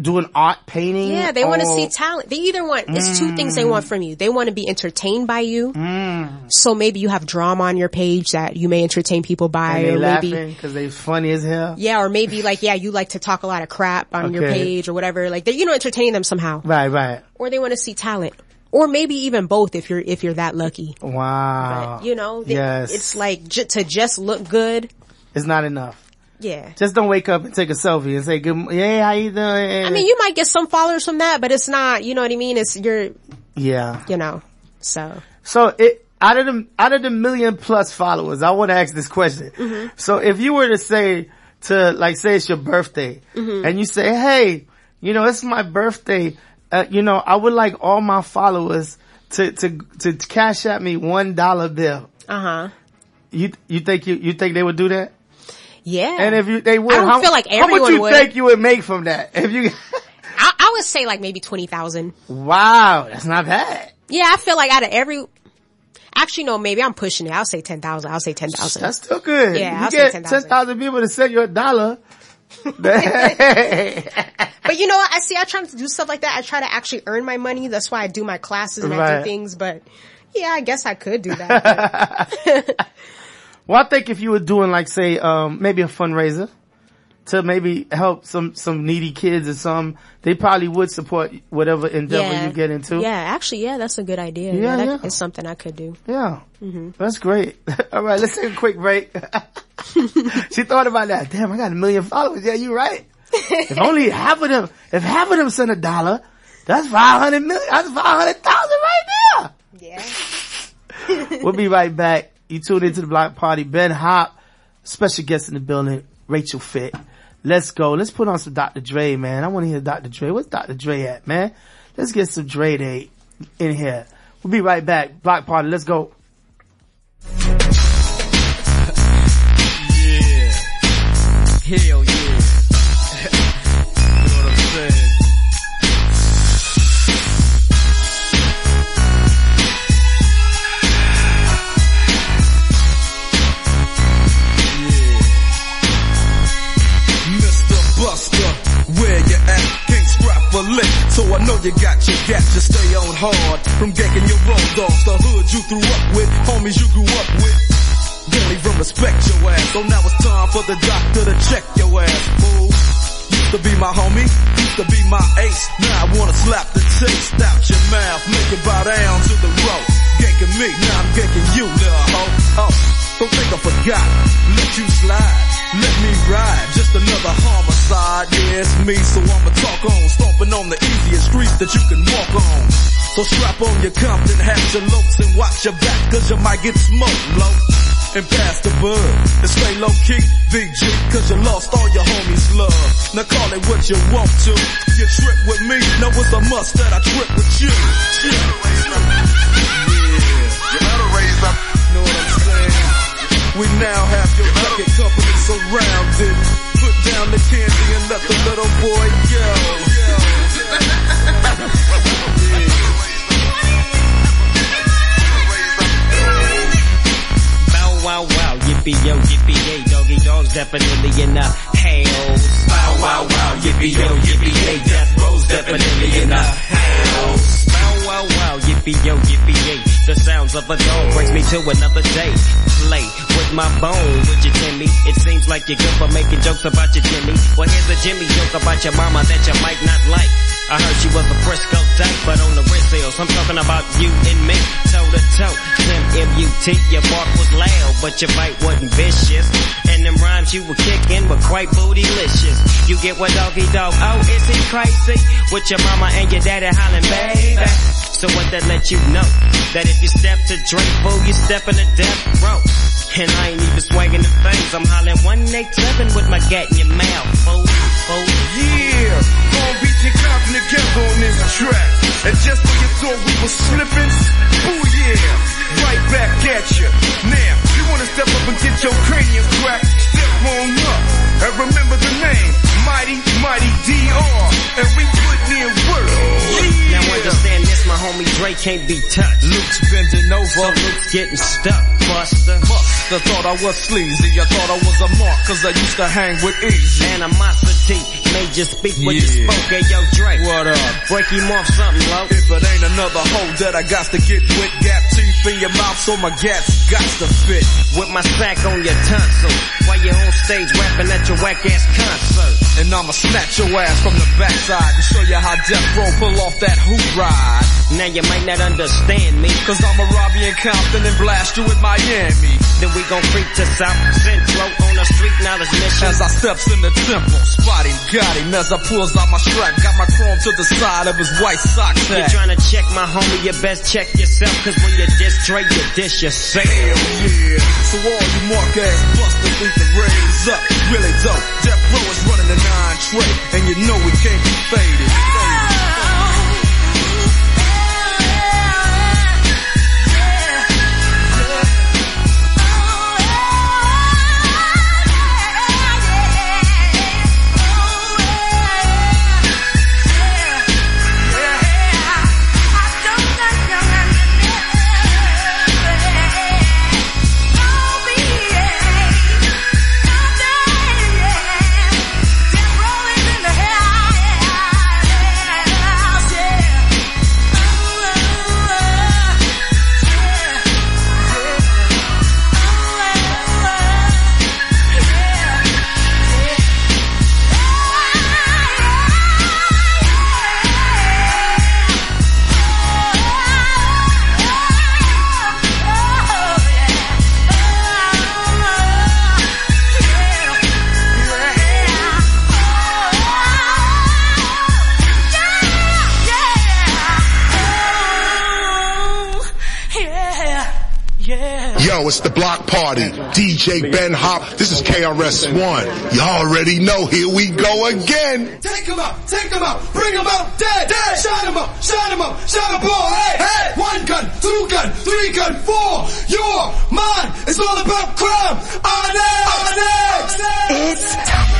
doing art, painting. Yeah, they want to see talent. They either want, it's two things they want from you. They want to be entertained by you. Mm. So maybe you have drama on your page that you may entertain people by they or maybe, cause they funny as hell. yeah, or maybe like, yeah, you like to talk a lot of crap on your page or whatever. Like, they're, you know, entertaining them somehow. Right, right. Or they want to see talent. Or maybe even both if you're, if you're that lucky. Wow. You know, they- yes. it's like j- to just look good. it's not enough. Yeah. Just don't wake up and take a selfie and say, good, yeah, how you doing? I mean, you might get some followers from that, but it's not, you know what I mean? It's, you're, yeah. you know, so. So it, out of the, out of the million plus followers, I want to ask this question. Mm-hmm. So if you were to say to, like, say it's your birthday Mm-hmm. and you say, hey, you know, it's my birthday. Uh, you know, I would like all my followers to, to, to cash at me one dollar bill. Uh huh. You, you think you, you think they would do that? Yeah. And if you, they would, I don't how, feel like everyone how much you would. think you would make from that? If you, I, I would say like maybe 20,000. wow, that's not bad. Yeah, I feel like out of every, actually no, maybe I'm pushing it. I'll say 10,000. I'll say 10,000. That's still good. Yeah, you I'll get 10,000. 10,000 people to send you a dollar. But you know what? I see, I try to do stuff like that. I try to actually earn my money. That's why I do my classes and I do things, but yeah, I guess I could do that. well, I think if you were doing like say, um, maybe a fundraiser to maybe help some, some needy kids or some, they probably would support whatever endeavor yeah. you get into. Yeah, actually, yeah, that's a good idea. Yeah, Yeah, that yeah. is something I could do. Yeah. Mm-hmm. That's great. All right, let's take a quick break. she thought about that. Damn, I got a million followers. Yeah, you're right. if only half of them, if half of them sent a dollar, that's 500 million, that's 500,000 right there. Yeah. We'll be right back. You tune into the block party. Ben Hop, special guest in the building, Rachel Fit. Let's go. Let's put on some Dr. Dre, man. I want to hear Dr. Dre. Where's Dr. Dre at, man? Let's get some Dre Day in here. We'll be right back. Block party. Let's go. yeah. Hell yeah. So I know you got your gap to stay on hard. From getting your road dogs, the hood you threw up with, homies you grew up with. Don't even respect your ass, so now it's time for the doctor to check your ass, fool. Used to be my homie, used to be my ace. Now I wanna slap the taste out your mouth, make it bow down to the road. Ganking me, now I'm ganking you, little hoe. Oh, don't think I forgot. Let you slide, let me ride. Just another homicide, yeah, it's me, so I'ma talk on. Stomping on the easiest streets that you can walk on. So strap on your Compton hat, your lopes, and watch your back, cause you might get smoked, low. And pass the bud, and stay low key, VG, cause you lost all your homies' love. Now call it what you want to. You trip with me, now it's a must that I trip with you. Yeah. We now have your record company surrounded. Put down the candy and let the little boy go. Bow wow wow, yippee yo, yippee yay, Doggy Dogg's definitely in the house. Bow wow wow, yippee yo, yippee yay, death row's definitely in the house. Wow wow, yippee yo, yippee yay, The sounds of a dog brings me to another day. Play with my bone, would you Timmy? It seems like you're good for making jokes about your Jimmy. Well here's a Jimmy joke about your mama that you might not like. I heard she was a Frisco type, but on the wrist hills, I'm talking about you and me, toe to toe. Tim M-U-T, your bark was loud, but your bite wasn't vicious. And them rhymes you were kicking were quite bootylicious. You get what Doggy Dogg, oh, is he crazy? With your mama and your daddy hollering, baby. So what that let you know? That if you step to drink, fool, you step in the death row. And I ain't even swinging the things. I'm hollering 187 with my gat in your mouth, fool, fool. Yeah, Long Beach and Compton together on this track. And just when you thought we were slipping, oh yeah, right back at you. Now, you wanna step up and get your cranium cracked, step on up. And remember the name, Mighty, Mighty DR. And we put in work. Yeah. Now understand this, my homie Dre can't be touched. Luke's bending over. So Luke's getting stuck, buster. Buster thought I was sleazy. I thought I was a mark cause I used to hang with Eazy. Animosity made you speak when you spoke. Hey yo, Dre. What up? Break him off something low. If it ain't another hoe that I got to get with, gap teeth in your mouth so my gats got to fit. With my sack on your tonsil. While you're on stage rapping at your whack ass concert. And I'ma snatch your ass from the backside and show you how Death Row pull off that hoop ride. Now you might not understand me. Cause I'ma rob you in Compton and blast you in Miami. Then we gon' freak to South Central street knowledge mission. As I steps in the temple, spotty got him as I pulls out my strap. Got my chrome to the side of his white socks You're trying to check my homie, you best check yourself. Cause when you diss Dre, you dish yourself. Hell yeah. So all you mark ass busters need to raise up. Really dope. Death Row is running the nine tray. And you know we can't be faded. Yo, it's the block party. DJ Ben Hop. This is KRS-One. Y'all already know. Here we go again. Take him out, take him out, bring him out dead, dead. Shot him up, shot him up, shot a ball, hey, hey. One gun, two gun, three gun, four. Your mind is all about crime. Onyx, on next. It's time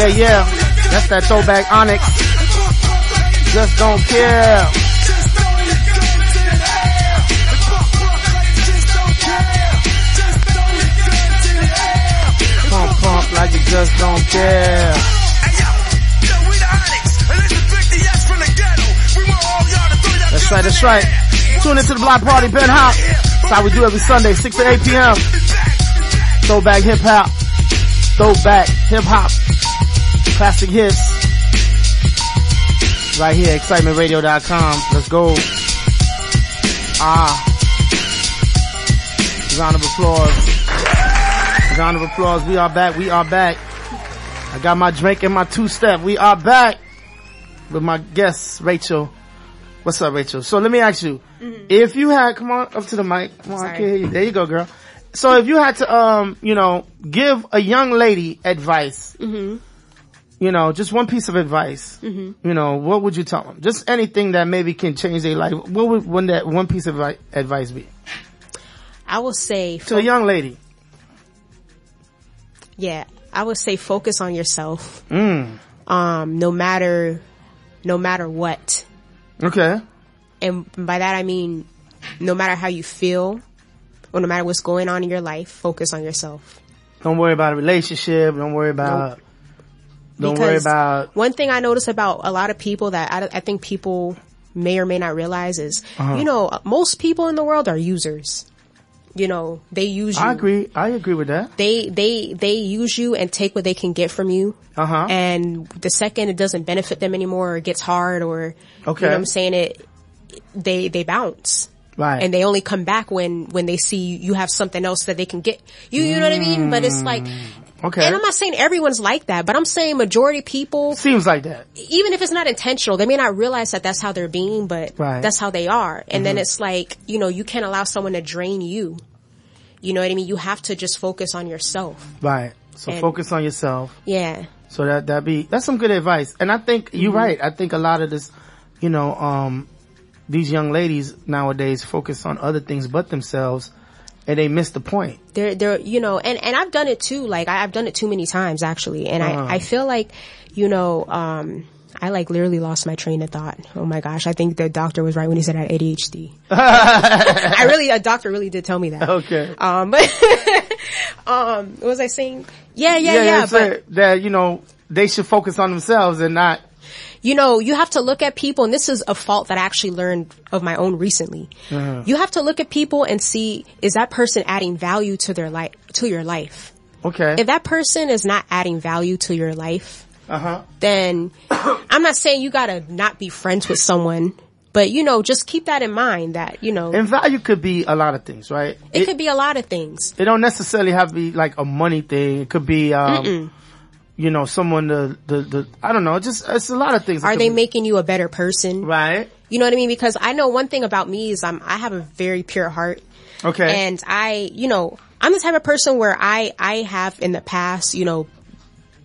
Yeah, yeah. That's that throwback Onyx. Just don't care. Pump, pump like you just don't care. That's right, that's right. Tune into the Block Party, Ben Hop. That's how we do every Sunday, 6 to 8 p.m. Throwback hip hop. Throwback hip hop. Classic hits. Right here, excitementradio.com. Let's go. Ah. Round of applause. Round of applause. We are back. We are back. I got my drink and my two step. We are back with my guest, Rachel. What's up, Rachel? So let me ask you, if you had, come on up to the mic. Come on, I Sorry. can hear you. There you go, girl. So if you had to, um, you know, give a young lady advice, you know, just one piece of advice, you know, what would you tell them? Just anything that maybe can change their life. What would one that one piece of advice be I will say, to a young lady? yeah, I would say focus on yourself. Mm. Um, no matter, no matter what. Okay. And by that I mean, no matter how you feel, or no matter what's going on in your life, focus on yourself. Don't worry about a relationship. Don't worry about. Don't worry Because about. One thing I notice about a lot of people that I, I think people may or may not realize is, Uh-huh. you know, most people in the world are users. You know, they use you. I agree. I agree with that. They, they, they use you and take what they can get from you. Uh huh. And the second it doesn't benefit them anymore or it gets hard or, Okay. you know what I'm saying, it, they, they bounce. Right. And they only come back when, when they see you have something else that they can get. You, you know what I mean? But it's like, okay. and I'm not saying everyone's like that, but I'm saying majority people, Seems like that. even if it's not intentional, they may not realize that that's how they're being, but Right. Mm-hmm. that's how they are. And then it's like, you know, you can't allow someone to drain you. You know what I mean? You have to just focus on yourself. Right. So And- focus on yourself. Yeah. So that that be that's some good advice. And I think Mm-hmm. you're right. I think a lot of this, you know, um, these young ladies nowadays focus on other things but themselves, and they miss the point. They're, they're, you know, and, and I've done it too. Like I, I've done it too many times actually. And Uh-huh. I, I feel like, you know, um, I like literally lost my train of thought. Oh my gosh. I think the doctor was right when he said I had ADHD. I really, a doctor really did tell me that. Okay. Um, but, um, what was I saying? Yeah, yeah, yeah. it's but, that you know they should focus on themselves and not. You know, you have to look at people, and this is a fault that I actually learned of my own recently. Uh-huh. You have to look at people and see, is that person adding value to their life, to your life? Okay. If that person is not adding value to your life, Uh huh. then I'm not saying you gotta not be friends with someone, but you know, just keep that in mind that, you know, And value could be a lot of things, right? it, could be a lot of things. It don't necessarily have to be like a money thing. It could be, um, you know, someone the, the, the, I don't know, just, it's a lot of things. Are they be- making you a better person? Right. You know what I mean? Because I know one thing about me is I'm, I have a very pure heart. Okay. And I, you know, I'm the type of person where I, I have in the past, you know,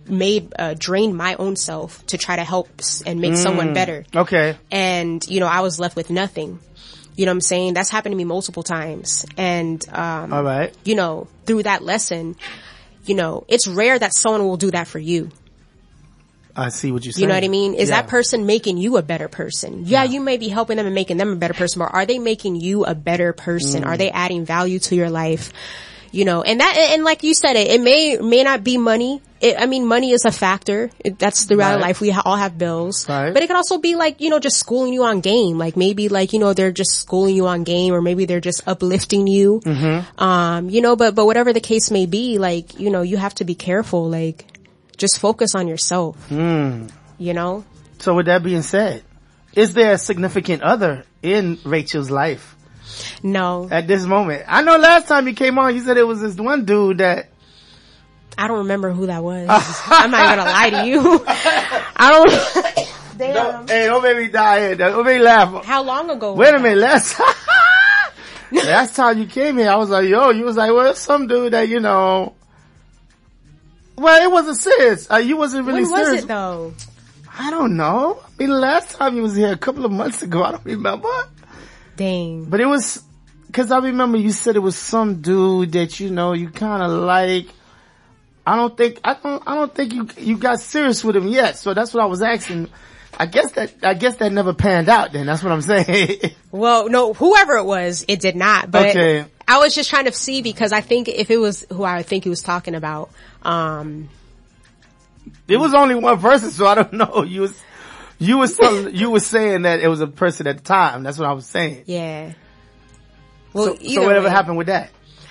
made, uh, drained my own self to try to help and make someone better. okay. And, you know, I was left with nothing. You know what I'm saying? That's happened to me multiple times. And, um, All right. you know, through that lesson, you know, it's rare that someone will do that for you. I see what you're saying. You know what I mean? Is Yeah. that person making you a better person? Yeah, you may be helping them and making them a better person, but are they making you a better person? Mm. Are they adding value to your life? You know, and that, and like you said, it, it may, may not be money. It, I mean, money is a factor. It, that's throughout Right. life. We ha- all have bills. Right. But it could also be like, you know, just schooling you on game. Like maybe like, you know, they're just schooling you on game or maybe they're just uplifting you. Mm-hmm. Um, you know, but, but whatever the case may be, like, you know, you have to be careful. Like, just focus on yourself. Hmm. You know? So with that being said, is there a significant other in Rachel's life No, at this moment? I know last time you came on, you said it was this one dude that. I don't remember who that was. I'm not gonna lie to you. I don't. Damn. Don't, hey, don't make me die. Don't make me laugh. How long ago? was Wait a minute, last last time you came here, I was like, yo, you was like, well, some dude that you know. Well, it wasn't serious. Uh, you wasn't really When was serious. it though? I don't know. I mean, last time you was here a couple of months ago, I don't remember. Dang. But it was, cause I remember you said it was some dude that you know you kind of like. I don't think I don't I don't think you you got serious with him yet. So that's what I was asking. I guess that I guess that never panned out. Then that's what I'm saying. Well, no, whoever it was, it did not. But Okay. I was just trying to see because I think if it was who I think he was talking about, um, it was only one person, so I don't know. You was you was telling, you was saying that it was a person at the time. That's what I was saying. yeah. Well, so, so whatever way, happened with that?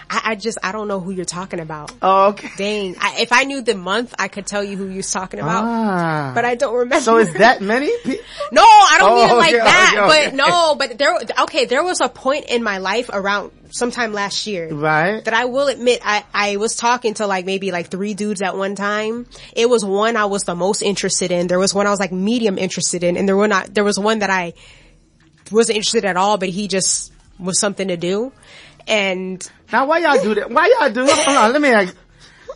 I, I just I don't know who you're talking about. Oh, okay. Dang, I, if I knew the month, I could tell you who you're talking about. Ah. But I don't remember. So is that many? Pe- No, I don't Oh, mean it like okay, that. okay, okay. But no, but there, okay, there was a point in my life around sometime last year. Right. That I will admit, I, I was talking to like maybe like three dudes at one time. It was one I was the most interested in. There was one I was like medium interested in. And there were not, there was one that I wasn't interested at all, but he just was something to do. And Now why y'all do that? Why y'all do? Hold on, let me ask.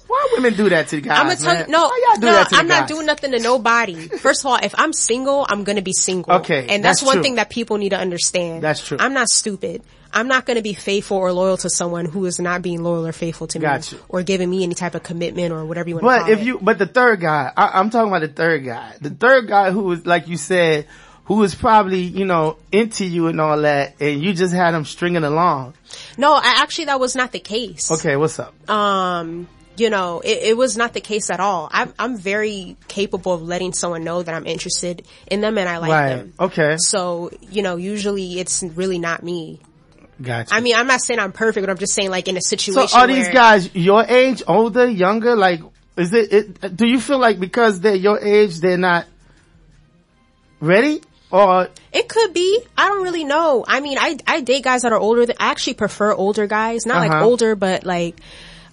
Why women do that to guys? I'm gonna tell you, no, why y'all do no, that to I'm not doing nothing to nobody. First of all, if I'm single, I'm gonna be single. Okay, And that's, that's one true. thing that people need to understand. That's true. I'm not stupid. I'm not gonna be faithful or loyal to someone who is not being loyal or faithful to Got me. you. Or giving me any type of commitment or whatever you want But if it. you, but the third guy, I, I'm talking about the third guy. The third guy who was, like you said, who was probably, you know, into you and all that, and you just had him stringing along. No, I, actually that was not the case. Okay, what's up? um, you know, it, it was not the case at all. I'm, I'm very capable of letting someone know that I'm interested in them and I like right. them. Okay. So, you know, usually it's really not me. Gotcha. I mean, I'm not saying I'm perfect, but I'm just saying like in a situation so are these guys your age, older, younger? Like, is it, it, do you feel like because they're your age, they're not ready? Or, It could be. I don't really know. I mean, I, I date guys that are older than, I actually prefer older guys. Not like Uh-huh. older, but like,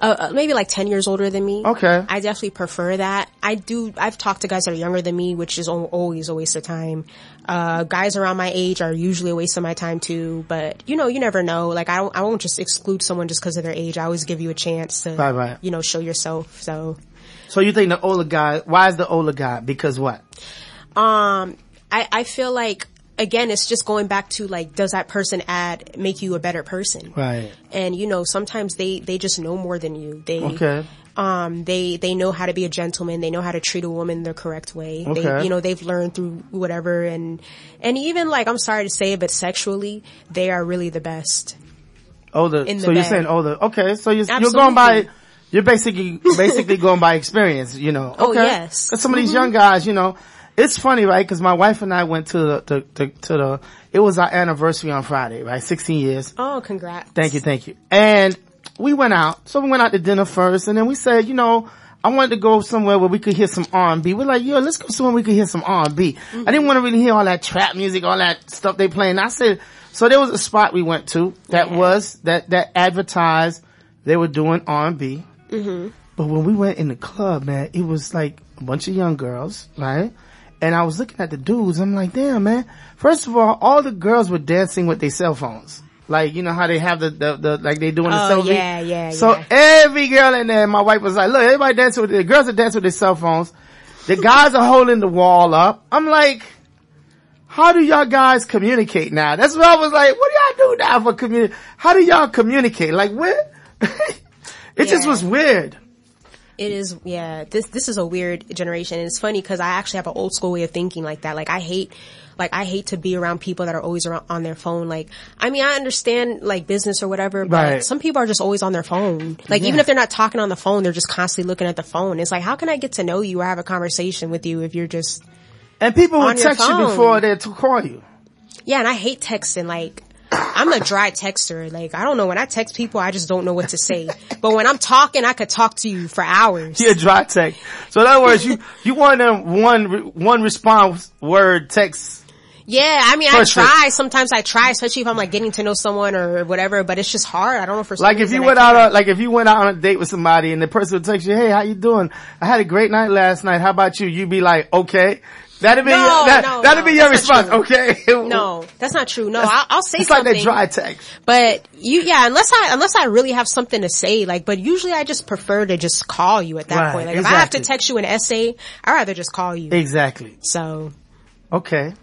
uh, uh, maybe like 10 years older than me. Okay. I definitely prefer that. I do, I've talked to guys that are younger than me, which is always a waste of time. Uh, guys around my age are usually a waste of my time too, but you know, you never know. Like I don't, I won't just exclude someone just because of their age. I always give you a chance to, Right, right. you know, show yourself. So, so you think the older guy, why is the older guy? Because what? Um, I, I feel like again, it's just going back to like, does that person add make you a better person? Right. And you know, sometimes they they just know more than you. They Okay. um they they know how to be a gentleman. They know how to treat a woman the correct way. Okay. They you know they've learned through whatever and and even like I'm sorry to say it, but sexually they are really the best. Older. In the so you're bed. saying older. Okay. So you're, you're going by, you're basically, basically going by experience, you know. Oh, Okay. yes. 'Cause some of these Mhm. young guys, you know, it's funny, right? Cause my wife and I went to the, to, to, to the, it was our anniversary on Friday, right? 16 years. Oh, congrats. Thank you, thank you. And we went out. So we went out to dinner first and then we said, you know, I wanted to go somewhere where we could hear some R&B. We're like, yo, let's go somewhere we could hear some R&B. I didn't want to really hear all that trap music, all that stuff they playing. I said, so there was a spot we went to that was, that, that advertised they were doing R&B. Mm-hmm. But when we went in the club, man, it was like a bunch of young girls, right? And I was looking at the dudes. I'm like, damn, man. First of all, all the girls were dancing with their cell phones. Like, you know how they have the, the, the like they doing the Oh, selfie? yeah, yeah, So yeah. every girl in there, my wife was like, look, everybody dancing with, the girls are dancing with their cell phones. The guys are holding the wall up. I'm like, how do y'all guys communicate now? That's what I was like, what do y'all do now for communicate? How do y'all communicate? Like, where? it just was weird. It is, yeah. This this is a weird generation, and it's funny because I actually have an old school way of thinking like that. Like I hate, like I hate to be around people that are always around on their phone. Like I mean, I understand like business or whatever, but Right. some people are just always on their phone. Like even if they're not talking on the phone, they're just constantly looking at the phone. It's like how can I get to know you or have a conversation with you if you're just And people will text you before they to call you. yeah? And I hate texting. Like I'm a dry texter. Like I don't know when I text people, I just don't know what to say. but when I'm talking, I could talk to you for hours. Yeah, dry text. So in other words, you, you want them one one response word text. Yeah, I mean, First I try. Sometimes I try, especially if I'm like getting to know someone or whatever. But it's just hard. I don't know for Like if you went out on, like if you went out on a date with somebody and the person would text you, hey, how you doing? I had a great night last night. How about you? You'd be like, okay. That'd be, No, your, that, no, that'd no, be your response, okay? No, that's not true. No, I'll, I'll say something. It's like that dry text. But you, yeah, unless I, unless I really have something to say, like, but usually I just prefer to just call you at that Right, point. Like, if I have to text you an essay, I'd rather just call you. Exactly. So, Okay.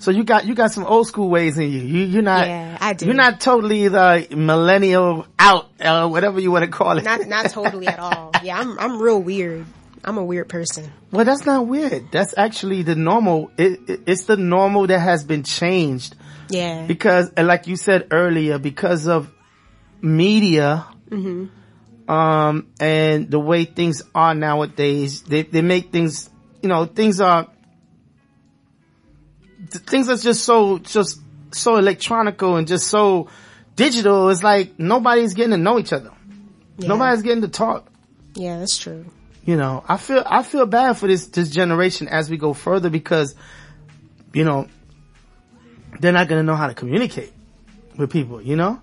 So you got, you got some old school ways in you. You, you're not, Yeah, I do. you're not totally the millennial out, uh, whatever you want to call it. not, not totally at all. Yeah, I'm, I'm real weird. I'm a weird person. Well, that's not weird. That's actually the normal. It, it, it's the normal that has been changed Yeah. because, like you said earlier, because of media, um, and the way things are nowadays, they, they make things, you know, things are, things are just so, just so electronical and just so digital. It's like nobody's getting to know each other. Yeah. Nobody's getting to talk. Yeah, that's true. You know, I feel, I feel bad for this, this generation as we go further because, you know, they're not going to know how to communicate with people, you know?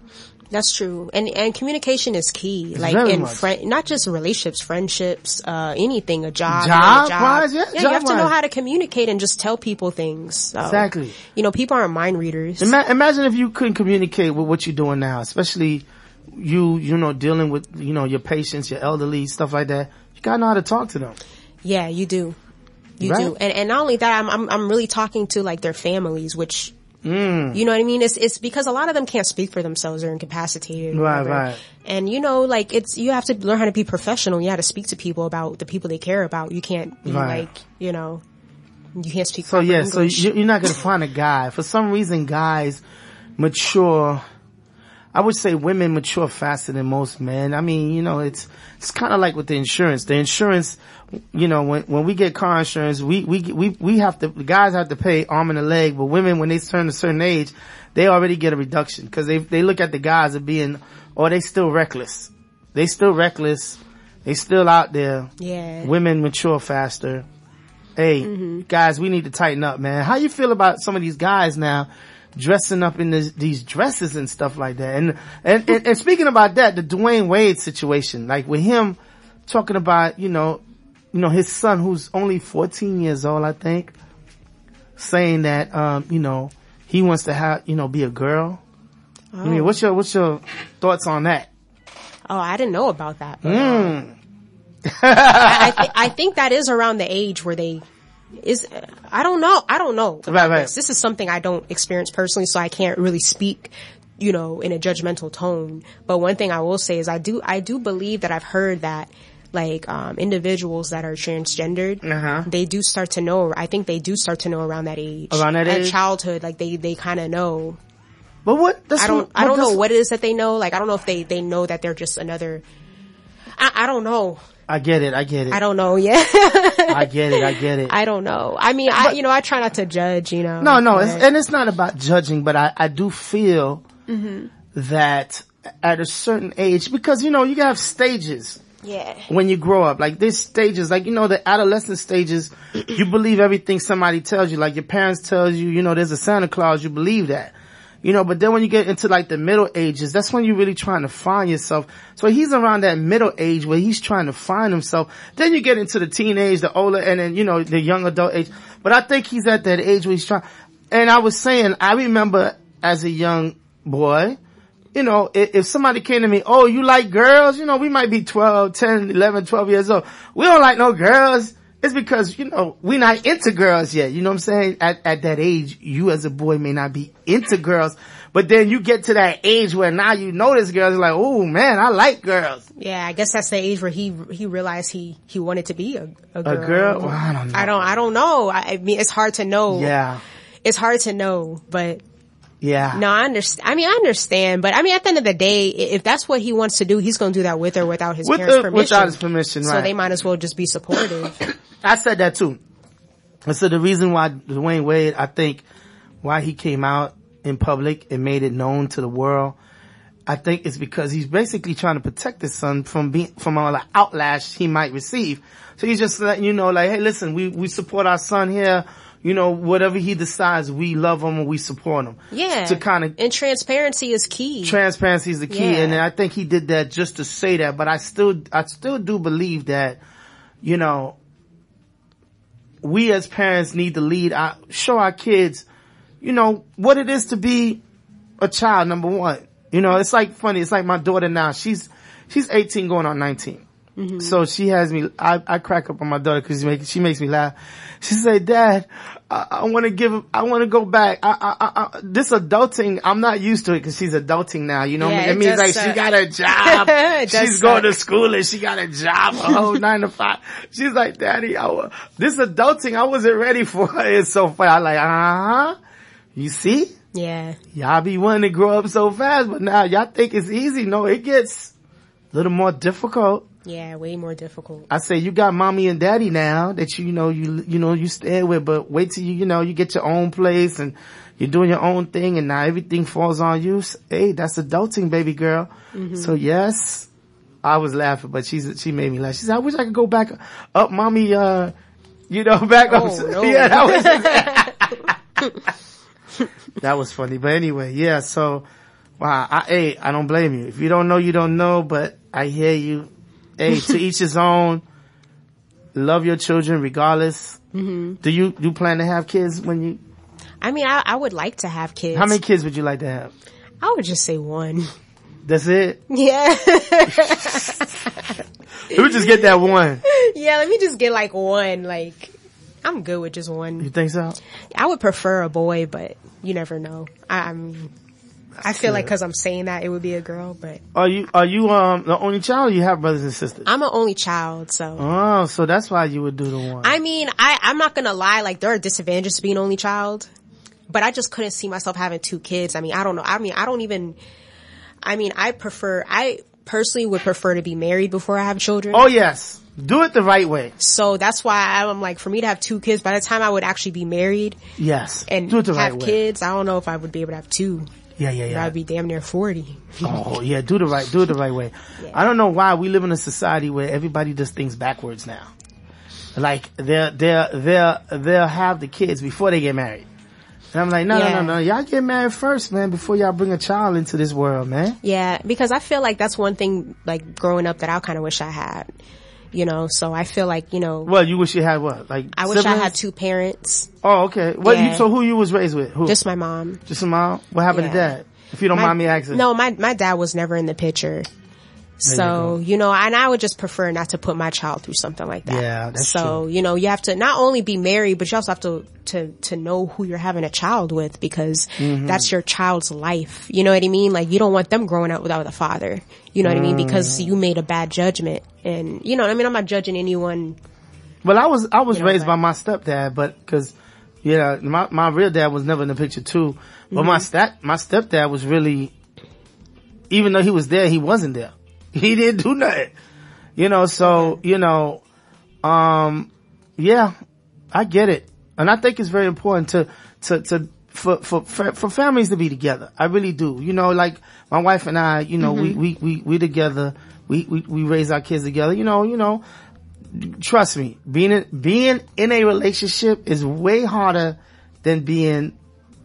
That's true. And and communication is key. Like in friend, not just relationships, friendships, uh, anything, a job, Job a job. wise, yeah, you job have to know how to communicate and just tell people things. So, Exactly. You know, people aren't mind readers. Ima- imagine if you couldn't communicate with what you're doing now, especially you, you know, dealing with, you know, your patients, your elderly, stuff like that. You gotta know how to talk to them. Yeah, you do. You Right. do. And and not only that, I'm I'm I'm really talking to like their families, which Mm. you know what I mean? It's it's because a lot of them can't speak for themselves, they're incapacitated. Right, whatever. right. And you know, like it's you have to learn how to be professional. You have to speak to people about the people they care about. You can't be Right. like, you know, you can't speak So yeah, so English. you- you're not gonna find a guy. For some reason, guys mature. I would say women mature faster than most men. I mean, you know, it's it's kind of like with the insurance. The insurance, you know, when when we get car insurance, we we we we have to the guys have to pay arm and a leg, but women when they turn a certain age, they already get a reduction because they they look at the guys as being, oh, they still reckless. They still reckless. They still out there. Yeah. Women mature faster. Hey, mm-hmm. guys, we need to tighten up, man. How you feel about some of these guys now dressing up in this, these dresses and stuff like that? And, and, and, and speaking about that, the Dwyane Wade situation, like with him talking about, you know, you know, his son who's only 14 years old, I think, saying that, um, you know, he wants to have, you know, be a girl. I mean, what's your, what's your thoughts on that? Oh, I didn't know about that. Mm. I, I, th- I think that is around the age where they is. I don't know. I don't know. Right, right. This. is something I don't experience personally, so I can't really speak. You know, in a judgmental tone. But one thing I will say is I do I do believe that I've heard that like um individuals that are transgendered Uh-huh. they do start to know i think they do start to know around that age Around that At age? childhood like they they kind of know But what? I don't what- I don't know what it is that they know. Like I don't know if they they know that they're just another. I, I don't know. I get it. I get it. I don't know. Yeah. I get it. I get it. I don't know. I mean, I you know I try not to judge. You know. No, no, it's, and it's not about judging, but I, I do feel Mm-hmm. that at a certain age, because you know, you have stages yeah. when you grow up. Like there's stages, like you know, the adolescent stages, you believe everything somebody tells you. Like your parents tells you, you know, there's a Santa Claus, you believe that. You know, but then when you get into like the middle ages, that's when you're really trying to find yourself. So he's around that middle age where he's trying to find himself. Then you get into the teenage, the older, and then, you know, the young adult age. But I think he's at that age where he's trying, and I was saying, I remember as a young boy, you know, if, if somebody came to me, oh, you like girls? You know, we might be 12, 10, 11, 12 years old. We don't like no girls. It's because, you know, we not into girls yet. You know what I'm saying? At, at that age, you as a boy may not be into girls, but then you get to that age where now you notice girls you're like, oh man, I like girls. Yeah, I guess that's the age where he he realized he he wanted to be a, a girl. girl? Well, I don't know. I don't. I don't know. I, I mean, it's hard to know. Yeah. It's hard to know, but Yeah. no, I understand. I mean, I understand, but I mean, at the end of the day, if that's what he wants to do, he's going to do that with or without his With parents' or permission. without his permission, So they might as well just be supportive. I said that too. I said the reason why Dwyane Wade, I think, why he came out in public and made it known to the world, I think it's because he's basically trying to protect his son from being, from all the outlash he might receive. So he's just letting you know, like, hey, listen, we, we support our son here. You know, whatever he decides, we love him and we support him. Yeah. To kind of and transparency is key. transparency is the key Yeah. and I think he did that just to say that but I still I still do believe that you know we as parents need to lead our show our kids you know what it is to be a child number one you know it's like funny it's like my daughter now she's she's 18 going on 19 mm-hmm. so she has me I, I crack up on my daughter because she, make, she makes me laugh she said dad I, I want to give I want to go back. I, I, I, I this adulting I'm not used to it because she's adulting now you know what I mean? it it means like she got a job. She's going to school and she got a job. A whole nine to five. She's like daddy I, this adulting I wasn't ready for it's so funny. I'm like uh-huh. You see? Yeah. y'all be wanting to grow up so fast but now y'all think it's easy. No it gets a little more difficult Yeah, way more difficult. I say you got mommy and daddy now that you, you know you you know you stay with, but wait till you you know you get your own place and you're doing your own thing, and now everything falls on you. Hey, that's adulting, baby girl. So yes, I was laughing, but she's she made me laugh. She said, "I wish I could go back up, mommy. Uh, you know, back up." Oh, no. Yeah, that was that was funny. But anyway, yeah. So wow, I hey, I don't blame you. If you don't know, you don't know. But I hear you. Hey, to each his own. Love your children regardless. Mm-hmm. Do you do you plan to have kids when you? I mean, I, I would like to have kids. How many kids would you like to have? I would just say one. That's it. Yeah. We would just get that one. yeah, let me just get like one. Like, I'm good with just one. You think so? I would prefer a boy, but you never know. I, I'm, I feel like cause I'm saying that it would be a girl, but Are you are you um the only child? Or you have brothers and sisters? I'm an only child, so. Oh, so that's why you would do the one. I mean, I, I'm not gonna lie, like there are disadvantages to being only child, but I just couldn't see myself having two kids. I mean, I don't know. I mean, I don't even, I mean, I prefer, I personally would prefer to be married before I have children. oh yes, do it the right way. So that's why I'm like, for me to have two kids, by the time I would actually be married Yes, and do it the have right way. kids, I don't know if I would be able to have two. Yeah, yeah, yeah. I'd be damn near 40. Oh yeah, do the right, do it the right way. I don't know why we live in a society where everybody does things backwards now. Like they'll they'll they'll they'll have the kids before they get married. And I'm like, no, Yeah. no, no, no. Y'all get married first, man, before y'all bring a child into this world, man. Yeah, because I feel like that's one thing, like growing up that I kind of wish I had. You know, so I feel like, you know, Well, you wish you had what? Like I wish I had two parents, Oh, okay. What? You, so who you was raised with? Who? just my mom. Just a mom. What happened to Yeah. dad? If you don't My- mind me asking. No, my my dad was never in the picture. So, you know, and I would just prefer not to put my child through something like that. Yeah, that's so, you know, you have to not only be married, but you also have to, to, to know who you're having a child with because Mm-hmm. that's your child's life. You know what I mean? Like you don't want them growing up without a father. You know what I mean? Because Mm. you made a bad judgment and, you know, what I mean, I'm not judging anyone. Well, I was I was You know, raised but- by my stepdad, but because yeah, my my real dad was never in the picture too. But my Mm-hmm. stat my stepdad was really, even though he was there, he wasn't there. He didn't do nothing. You know, so you know, um, yeah, I get it, and I think it's very important to to to. For, for, for, for families to be together. I really do. You know, like my wife and I, you know, we, we, we, we together. We, we, we raise our kids together. You know, you know, trust me, being in, being in a relationship is way harder than being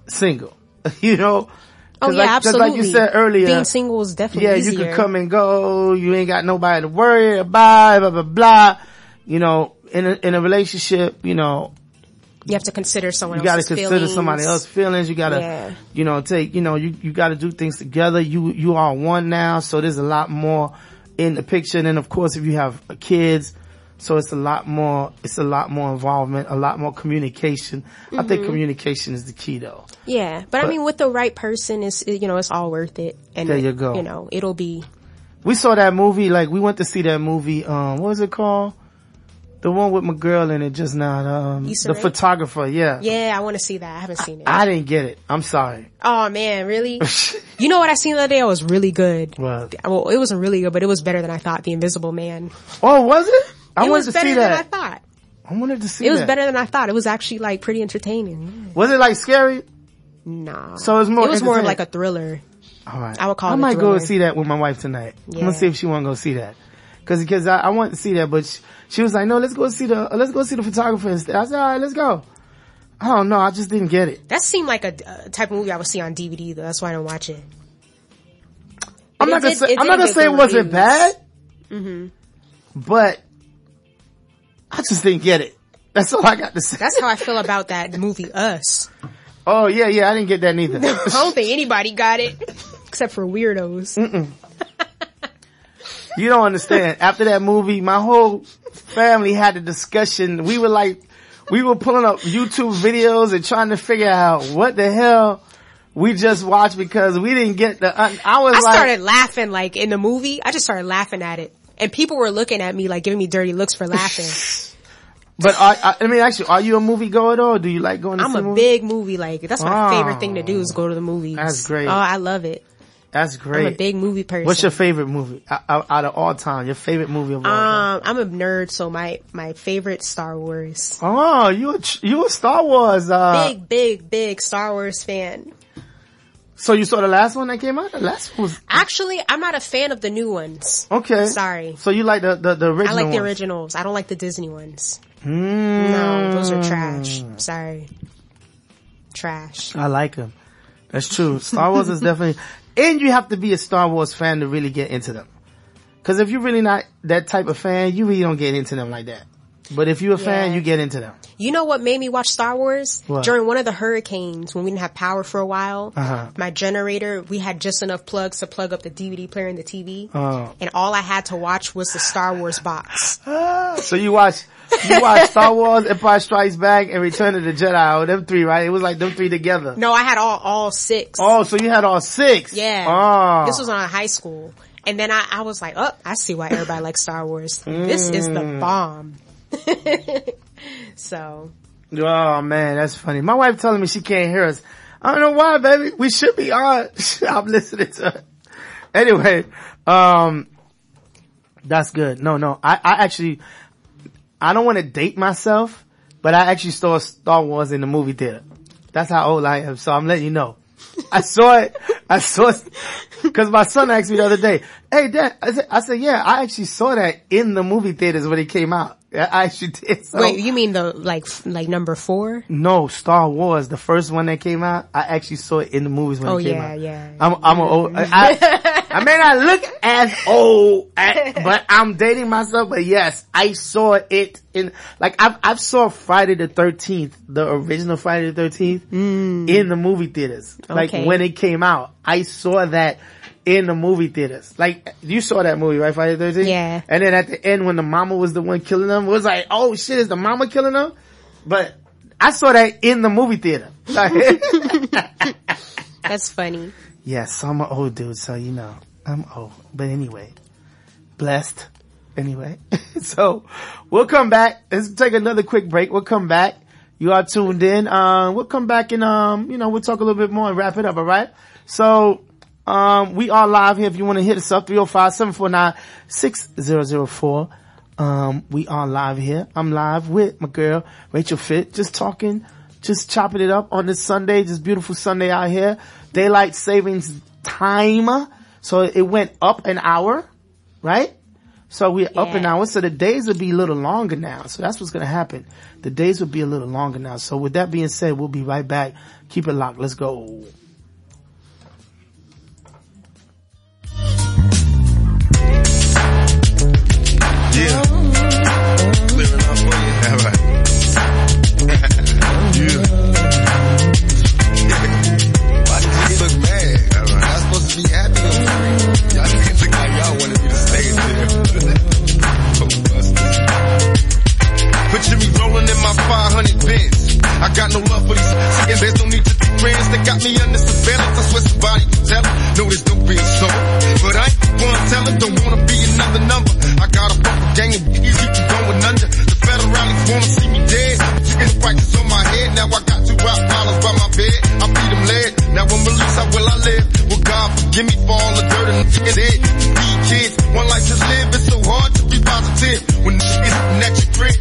single. you know? Oh yeah, like, absolutely. Like you said earlier, being single is definitely yeah, easier. you could come and go. You ain't got nobody to worry about. Blah blah blah. You know, in a in a relationship, you know, You have to consider someone you got to consider feelings. somebody else's feelings. You got to, Yeah. you know, take, you know, you, you got to do things together. You, you are one now. So there's a lot more in the picture. And then of course, if you have kids, so it's a lot more, it's a lot more involvement, a lot more communication. I Mm-hmm. think communication is the key though. Yeah, but, I mean, with the right person, it's you know it's all worth it. And There you go. You know, it'll be We saw that movie, like we went to see that movie, um, what was it called? The one with my girl in it just now, um, the Rae? photographer, yeah. yeah. I want to see that. I haven't seen it. I didn't get it. I'm sorry. oh man, really? you know what I seen the other day? It was really good. What? Well, it wasn't really good, but it was better than I thought. The Invisible Man. Oh, was it? I it wanted was to better see than I that. thought. I wanted to see It was that. better than I thought. It was actually like pretty entertaining. Was it like scary? Nah. So it was more It was more like a thriller. All right. I would call I it a might go and see that with my wife tonight. I'm gonna see if she want to go see that. Cause, cause I, I want to see that, but she, she was like, no, let's go see the, uh, let's go see the photographer instead. I said, all right, let's go. I don't know. I just didn't get it. That seemed like a, a type of movie I would see on DVD though. That's why I don't watch it. I'm It not gonna say, it I'm not gonna say it wasn't bad, hmm but I just didn't get it. That's all I got to say. That's how I feel about that movie Us. Oh yeah, yeah, I didn't get that neither. I don't think anybody got it except for weirdos. You don't understand. After that movie, my whole family had a discussion. We were like, we were pulling up YouTube videos and trying to figure out what the hell we just watched because we didn't get the, I was I like, started laughing like in the movie. I just started laughing at it. And people were looking at me like giving me dirty looks for laughing. but I, I mean actually, are you a movie goer though? Or do you like going to I'm a movies? big movie like that's my Oh. favorite thing to do is go to the movies. That's great. Oh, I love it. That's great. I'm a big movie person. What's your favorite movie out, out of all time? Your favorite movie of all time? um, I'm a nerd, so my my favorite Star Wars. Oh, you a, you a Star Wars, uh, big, big, big Star Wars fan. So you saw the last one that came out? The last one was, Actually, I'm not a fan of the new ones. okay. Sorry. So you like the, the, the original I like the ones? originals. I don't like the Disney ones. Mm. No, those are trash. Sorry. Trash. I like them. That's true. Star Wars is definitely, and you have to be a Star Wars fan to really get into them. Cause if you're really not that type of fan, you really don't get into them like that. But if you're a fan, you get into them. You know what made me watch Star Wars? What? During one of the hurricanes when we didn't have power for a while, Uh-huh. my generator, we had just enough plugs to plug up the DVD player and the TV. Oh. And all I had to watch was the Star Wars box. So you watch, you watch Star Wars, Empire Strikes Back, and Return of the Jedi. Oh, them three, right? It was like them three together. No, I had all, all six. Oh, so you had all six? Yeah. Oh. This was on high school. And then I, I was like, oh, I see why everybody likes Star Wars. This is the Mm. bomb. so, Oh man, that's funny. My wife telling me she can't hear us. I don't know why, baby. We should be on. I'm listening to her. Anyway, um, that's good. No, no, I, I actually, I don't want to date myself, but I actually saw Star Wars in the movie theater. That's how old I am. So I'm letting you know. I saw it. I saw it because my son asked me the other day, "Hey, Dad," I said, "I said, yeah, I actually saw that in the movie theaters when it came out. I actually did." So, wait, you mean the, like, f- like number four? no, Star Wars, the first one that came out, I actually saw it in the movies when Oh, it came yeah, out. yeah. I'm, I'm a old, I, I, may not look as old, as- but I'm dating myself, but yes, I saw it in, like, I've, I've saw Friday the 13th, the original Friday the 13th, hmm. in the movie theaters. Like, Okay. when it came out, I saw that in the movie theaters. Like, you saw that movie, right, Friday 13th? Yeah. And then at the end when the mama was the one killing them, it was like, oh shit, is the mama killing them? But I saw that in the movie theater. Like- That's funny. yes, I'm an old dude, so you know, I'm old. But anyway, blessed. Anyway, so we'll come back. Let's take another quick break. We'll come back. You are tuned in. Um, we'll come back and, um, you know, we'll talk a little bit more and wrap it up. All right. So, um, we are live here. If you want to hit us up, 305-749-6004. Um, we are live here. I'm live with my girl, Rachel Fit, just talking, just chopping it up on this Sunday, this beautiful Sunday out here. Daylight savings time. So it went up an hour, right? So we're up an hour. So the days will be a little longer now. So that's what's going to happen. The days will be a little longer now. So with that being said, we'll be right back. Keep it locked. Let's go. Yeah. Why did you look mad? All right. Y'all supposed to be happy on screen. Y'all niggas look like y'all wanted me to stay there. so. Picture me rolling in my 500 Benz. I got no love for these and there's no need to be friends. They got me under surveillance. I swear somebody can tell it. No, there's no being so. But I ain't the one telling. Don't wanna be another number. I got a fucking gang of you keep going under. The federalists wanna see me dead. Chicken practice on my head. Now I got two rock by my bed. I feed them lead. Now when release, how will I live? Will God forgive me for all the dirt and the dead? These kids, one life to live. It's so hard to be positive when is at your crib.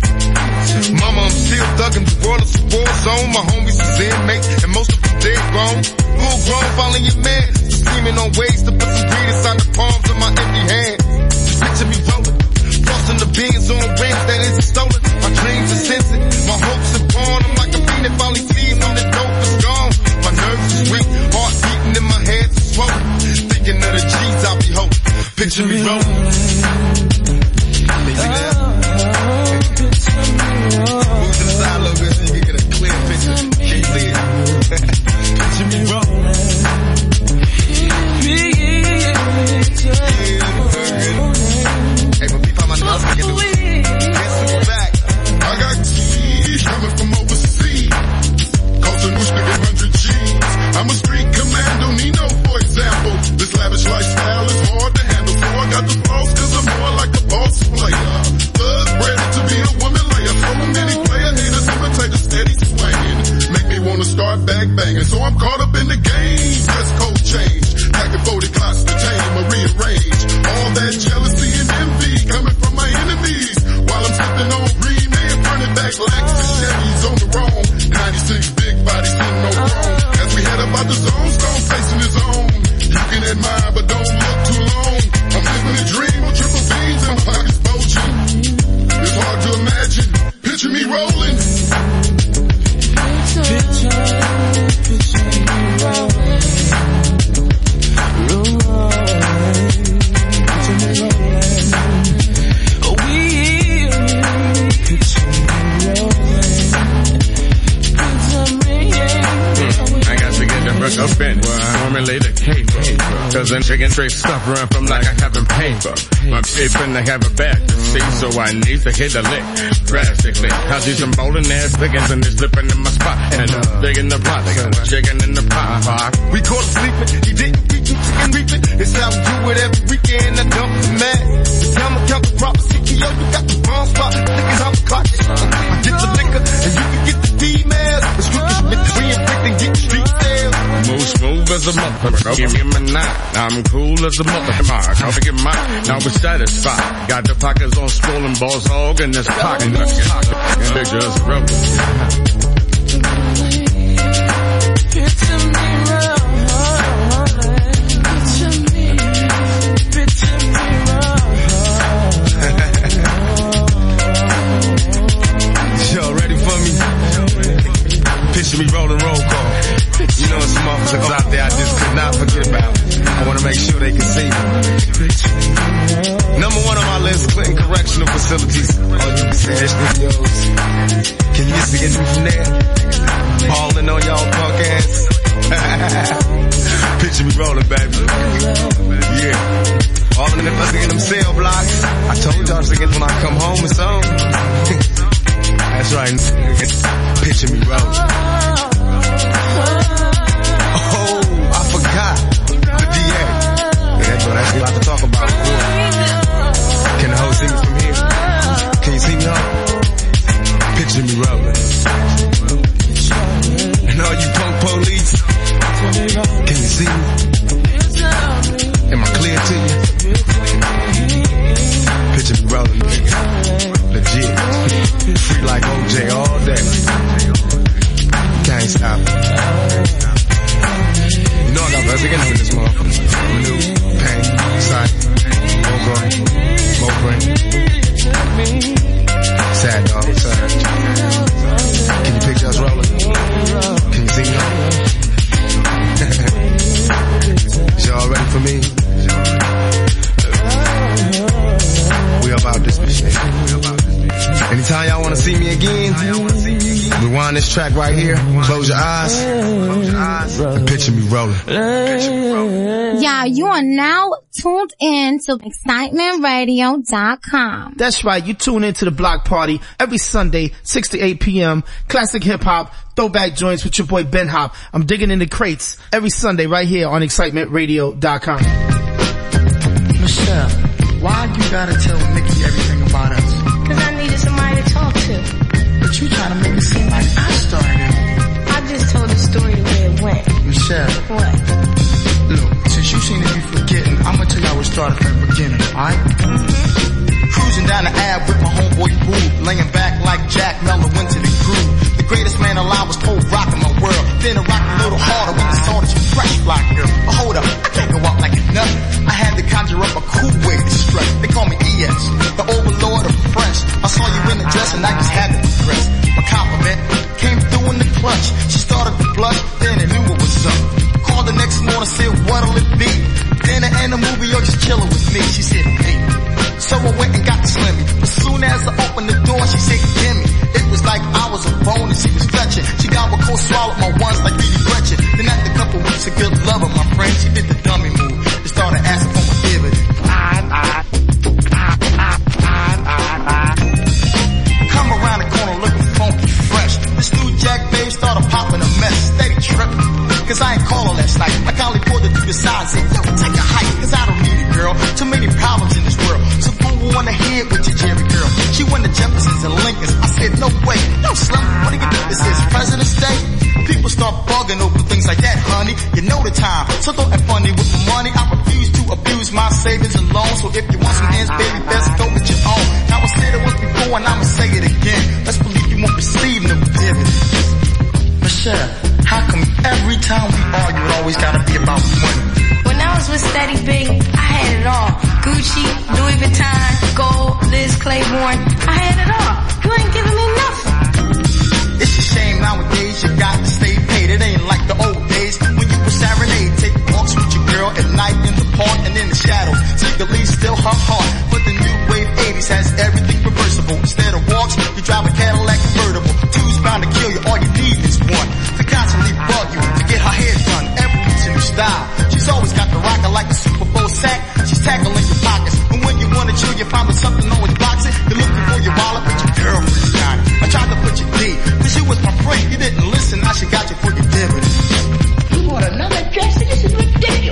Mama, I'm still thugging. The world is a war zone. My homies is inmates, and most of them dead grown. Full grown, following your man. Just scheming on ways to put some greed inside the palms of my empty hands. Just picture me rolling. Flossing the beans on rings that isn't stolen. My dreams are sensing. My hopes are born. I'm like a that finally quote. Thinking of the I be hope. Picture me rolling. To hit a lick drastically. I see some bowling ass pickings and they slipping in my spot. And it's big the pot, chicken in the pot. We caught sleeping, he didn't beat you chicken reaping. It's how we do it every weekend, I the man. Time to count the proper CTO, you got the wrong spot. Niggas, as a. Give me a nine. I'm cool as a motherfucker. I'll get mine. Now we're satisfied. Got the pockets on swollen balls hog in this pocket. And they just. This track right here, close your eyes, and picture me rolling. Yeah, you are now tuned in to excitementradio.com. That's right. You tune into the Block Party every Sunday, 6 to 8 p.m. Classic hip hop, throwback joints with your boy Ben Hop. I'm digging in the crates every Sunday right here on excitementradio.com. Michelle, why you gotta tell Mickey everything about us? But you trying to make it seem like I started it. I just told the story the way it went. Michelle, What? look, since you seem to be forgetting, I'm gonna tell you how it started from the beginning, alright? Mm-hmm. Cruising down the Ave with my homeboy Boo, laying back like Jack Mello went to the groove. The greatest man alive was Cole rocking my world. Then I rock a little harder when the song is fresh like girl. But hold up, I can't go out like a nut. I had to conjure up a cool way to strut. They call me ES, the overlord of fresh. I saw you in the dress and I just had to progress. My compliment came through in the clutch. She started to blush, then I knew what was up. Called the next morning, said what'll it be? I end the movie, or just chilling with me. She said, hey. So I went and got the Slimmy. As soon as I opened the door, she said, gimme. It was like I was a bone and she was fetching. She got what cold swallowed my ones like Didi Gretchen. Then after a couple weeks of good loving, my friend, she did the dummy move. And started asking for my dividend. Come Cause I ain't calling last night. I calmly pulled it through the sides and yo, take a hike. Cause I don't need it, girl. Too many problems in this world. So go on ahead with your Jheri curl. She won the Jeffersons and Lincolns. I said, no way. No slump. What do you think this is? President's Day? People start bugging over things like that, honey. You know the time. So don't act funny with the money. I refuse to abuse my savings and loans. So if you want some ends, baby, best go with your own. Now I said it once before and I'ma say it again. Let's believe you won't receive no dividends. Michelle, how come every time we argue it always gotta be about money? When I was with Steady B, I had it all. Gucci, Louis Vuitton, gold, Liz Claiborne. I had it all. You ain't giving me nothing. It's a shame nowadays you got to stay paid. It ain't like the old days when you were serenade. Take walks with your girl at night in the park and in the shadow. Secretly still her heart. But the new wave 80s has everything style. She's always got the rocker like a Super Bowl sack. She's tackling your pockets. And when you wanna chill, you find something always it. You're looking for your wallet, but your girlfriend's got it. I tried to put you deep. Cause you was my friend. You didn't listen. Now she got you for your dividends. You want another dress? This is ridiculous.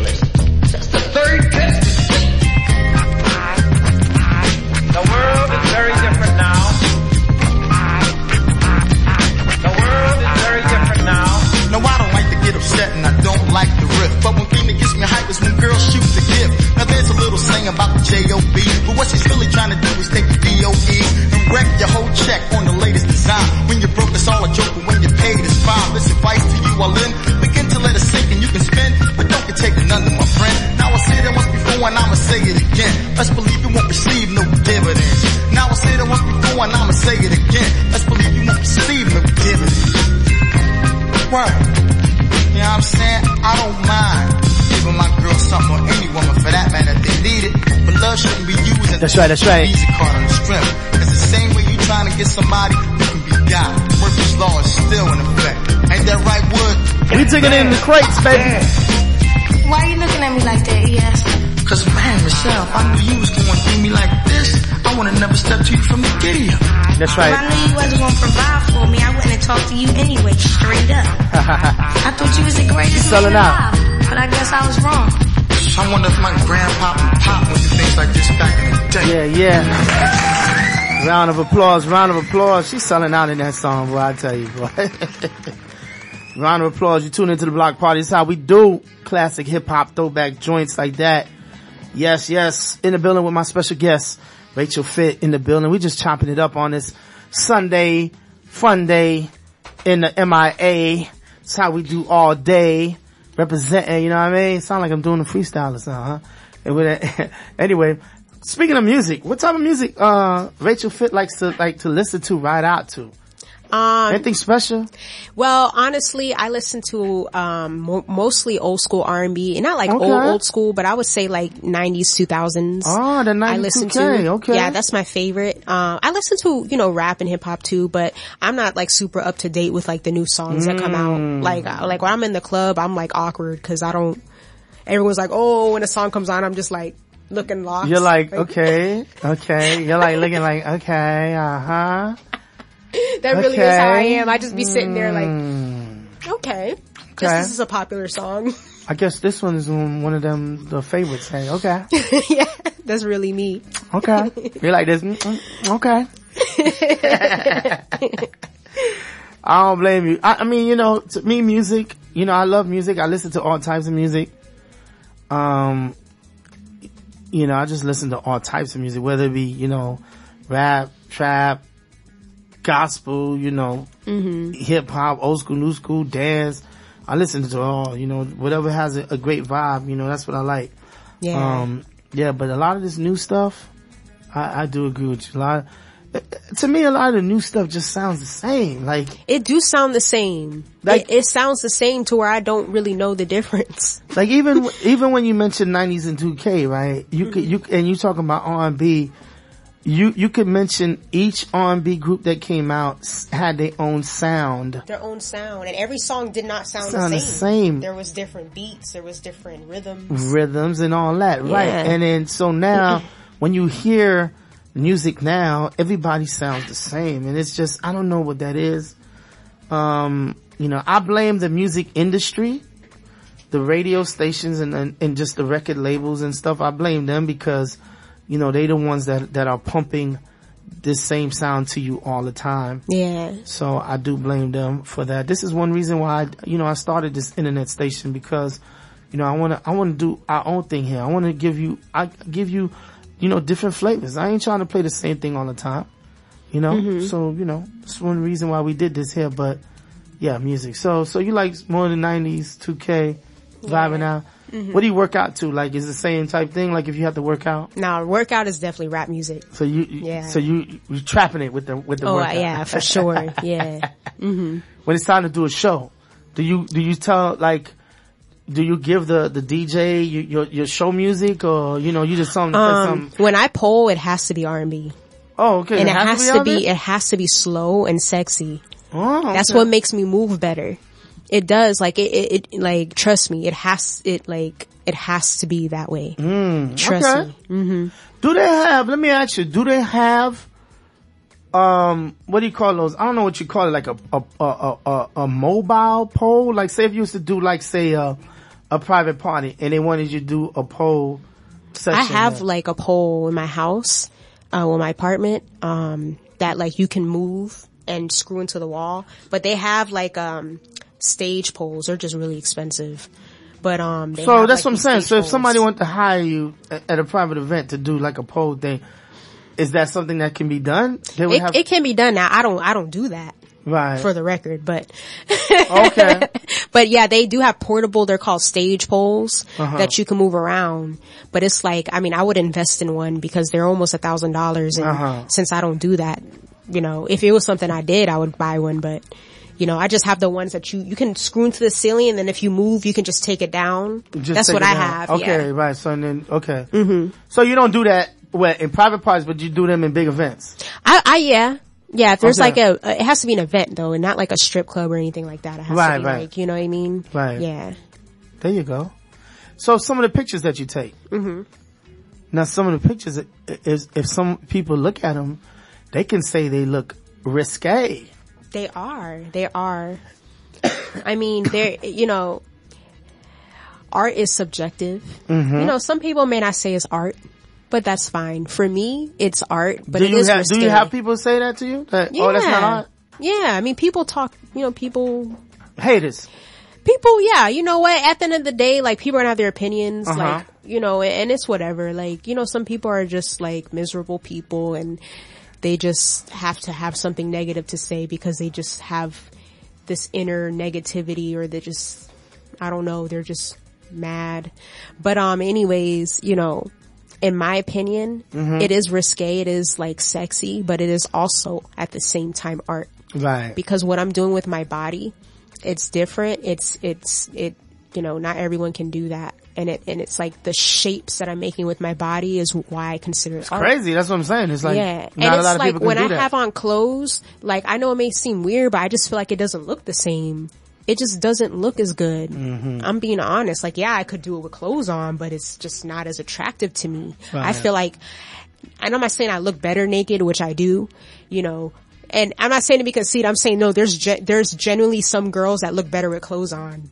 Right, that's right. a Visa card on the strength. It's the same way you trying to get somebody who can be got. Murphy's law is still in effect. Ain't that right, Wood? We took it in the crates, baby. Why are you looking at me like that? He asked. Cause man, Michelle, if I knew you was going through me like this, I would've never stepped to you from the giddy up. That's right. If I knew you wasn't gonna provide for me, I wouldn't have talked to you anyway, straight up. I thought you was the greatest She's selling man out. alive, but I guess I was wrong. I wonder if my grandpop and pop went through things like this back in the day. Yeah, yeah. Round of applause, round of applause. She's selling out in that song, boy, I tell you, boy. round of applause. You tune into the Block Party. It's how we do classic hip hop throwback joints like that. Yes, yes. In the building with my special guest, Rachel Fit in the building. We just chopping it up on this Sunday fun day in the MIA. It's how we do all day. Representing, you know what I mean? Sound like I'm doing a freestyle or something, huh? Anyway, speaking of music, what type of music, uh, Rachel Fit likes to, like to listen to, ride out to? Um, Anything special? Well, honestly, I listen to um mo- mostly old school R and B, and not like Okay. old old school, but I would say like nineties, two thousands. Oh, the I 90s listen to. okay. Yeah, that's my favorite. Um, I listen to you know rap and hip hop too, but I'm not like super up to date with like the new songs that come out. Mm. Like uh, like when I'm in the club, I'm like awkward because I don't. Everyone's like, oh, when a song comes on, I'm just like looking lost. You're like, okay, okay. You're like looking like, okay, uh huh. that really is how I am. I just be sitting there like, Mm. okay, because Okay. this is a popular song. I guess this one is one one of them, the favorites. Hey, okay, yeah, that's really me. okay. You're like this, mm, mm, okay. I don't blame you. I, I mean, you know, to me, music, you know, I love music. I listen to all types of music. Um, you know, I just listen to all types of music, whether it be, you know, rap, trap, gospel, you know, Mm-hmm. hip hop, old school, new school, dance. I listen to all, you know, whatever has a, a great vibe, you know, that's what I like. Yeah. Um, yeah, but a lot of this new stuff, I, I do agree with you. A lot, to me, a lot of the new stuff just sounds the same. Like, It do sound the same. Like- it, it sounds the same to where I don't really know the difference. like even, even when you mention 90s and 2K, right? You could, you, and you talking about R&B, you, you could mention each R&B group that came out had their own sound. Their own sound, and every song did not sound, Sound the the same. same. There was different beats. There was different rhythms. rhythms and all that, right? And then so now when you hear music now, everybody sounds the same, and it's just I don't know what that is. Um, you know, I blame the music industry, the radio stations, and and, and just the record labels and stuff. I blame them because you know they the ones that that are pumping this same sound to you all the time. Yeah. So I do blame them for that. This is one reason why, I, you know, I started this internet station because, you know, I want to, I want to do our own thing here. I want to give you, I give you, you know, different flavors. I ain't trying to play the same thing all the time. You know, Mhm. so you know, it's one reason why we did this here. But yeah, music. So so you like more than nineties, two K, vibing out. Mhm. What do you work out to? Like, is the same type thing? Like, if you have to work out, Now, workout is definitely rap music. so you, Yeah. so you you trapping it with the with the Oh, workout. yeah, for sure. Yeah. hmm when it's time to do a show, do you do you tell like? Do you give the the DJ your your, your show music, or you know you just tell them Um, when I poll, it has to be R&B. Oh, okay. And It it, has has, to to be be, it has to be slow and sexy. Oh, That's what makes me move better. It does, like, it, it, it, like, trust me, it has, it, like, it has to be that way. Mm, Trust okay. me. hmm Do they have? Let me ask you. Do they have? Um, what do you call those? I don't know what you call it. Like a a a a, a, mobile poll. Like say if you used to do like say a a private party and they wanted you to do a poll session. I have there. like a pole in my house, uh, or my apartment, um, that like you can move and screw into the wall. But they have like, um, stage poles. They're just really expensive. But, um, they So have, that's like, what I'm saying. So if poles. somebody wanted to hire you at, at a private event to do like a pole thing, is that something that can be done? They would it, have it can be done now. I don't, I don't do that. right. For the record, but okay. but yeah, they do have portable. They're called stage poles Uh-huh. that you can move around. But it's like, I mean, I would invest in one because they're almost a thousand dollars. And Uh-huh. since I don't do that, you know, if it was something I did, I would buy one. But you know, I just have the ones that you you can screw into the ceiling, and then if you move, you can just take it down. Just That's what I down. have. Okay, yeah. right. So then, okay. Mhm. So you don't do that well, in private parties, but you do them in big events. I, I yeah. Yeah, if there's Okay. like a, it has to be an event though, and not like a strip club or anything like that. It has Right, to be right. like, you know what I mean? Right. Yeah. There you go. So some of the pictures that you take. hmm Now some of the pictures, is if some people look at them, they can say they look risque. They are. They are. I mean, they're, you know, art is subjective. Mhm. You know, some people may not say it's art, but that's fine. For me, it's art, but do it you is have do you have people say that to you? That yeah. oh, that's not art. Yeah, I mean, people talk, you know, people, Haters. people, yeah, you know what? At the end of the day, like, people are gonna have their opinions, Uh-huh. like, you know, and it's whatever. Like, you know, some people are just like miserable people and they just have to have something negative to say because they just have this inner negativity or they just, I don't know, they're just mad. But, um, anyways, you know, in my opinion, Mhm. it is risque, it is like sexy, but it is also at the same time art Right. because what I'm doing with my body, it's different. It's, it's, it, you know, not everyone can do that. And it, and it's like the shapes that I'm making with my body is why I consider it art. Crazy. That's what I'm saying. It's like yeah. And it's like when I that. have on clothes, like I know it may seem weird, but I just feel like it doesn't look the same. It just doesn't look as good. Mm-hmm. I'm being honest. Like, yeah, I could do it with clothes on, but it's just not as attractive to me. I feel like, and I'm not saying I look better naked, which I do, you know, and I'm not saying to be see, I'm saying no, there's, ge- there's genuinely some girls that look better with clothes on.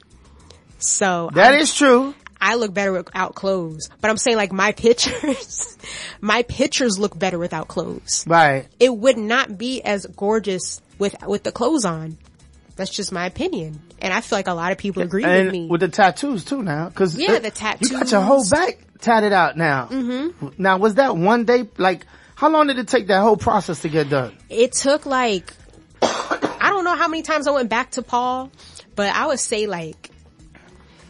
So. That I'm- is true. I look better without clothes, but I'm saying like my pictures, my pictures look better without clothes. Right. It would not be as gorgeous with, with the clothes on. That's just my opinion. And I feel like a lot of people agree and with me. with the tattoos too now. Cause Yeah, it- the You got your whole back tatted out now. hmm Now was that one day, like, how long did it take that whole process to get done? It took like, I don't know how many times I went back to Paul, but I would say like,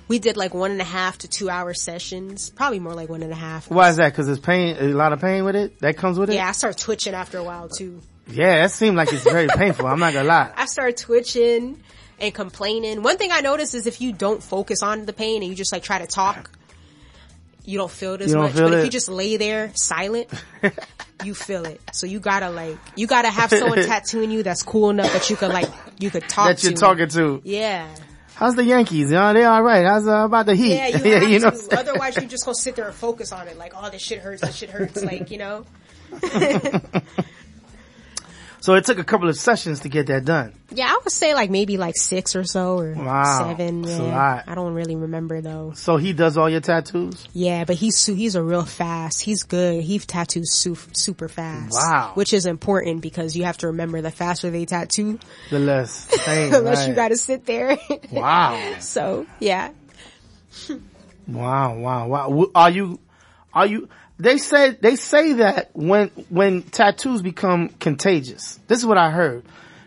we did like one and a half to two hour sessions, probably more like one and a half. Why is that? Cause there's pain, a lot of pain with it? That comes with it? Yeah, I start twitching after a while too. Yeah, it seemed like it's very painful. I'm not gonna lie. I start twitching and complaining. One thing I noticed is if you don't focus on the pain and you just like try to talk, you don't feel it as don't much. but if you just lay there silent, you feel it. So you gotta like, you gotta have someone tattooing you that's cool enough that you could like, you could talk That to. you're talking to. Yeah. How's the Yankees? You know, they alright. How's uh, about the Heat? Yeah, you have you know. Otherwise you just gonna sit there and focus on it. Like, oh, this shit hurts, this shit hurts. Like, you know? So it took a couple of sessions to get that done. Yeah, I would say like maybe like six or so or Wow. seven. Yeah. I don't really remember though. So he does all your tattoos? Yeah, but he's he's a real fast. He's good. He tattoos su- super fast. Wow. Which is important because you have to remember the faster they tattoo, The less pain, the less you got to sit there. Wow. so yeah, Wow, wow, wow. Are you, are you, they say they say that when when tattoos become contagious. This is what I heard.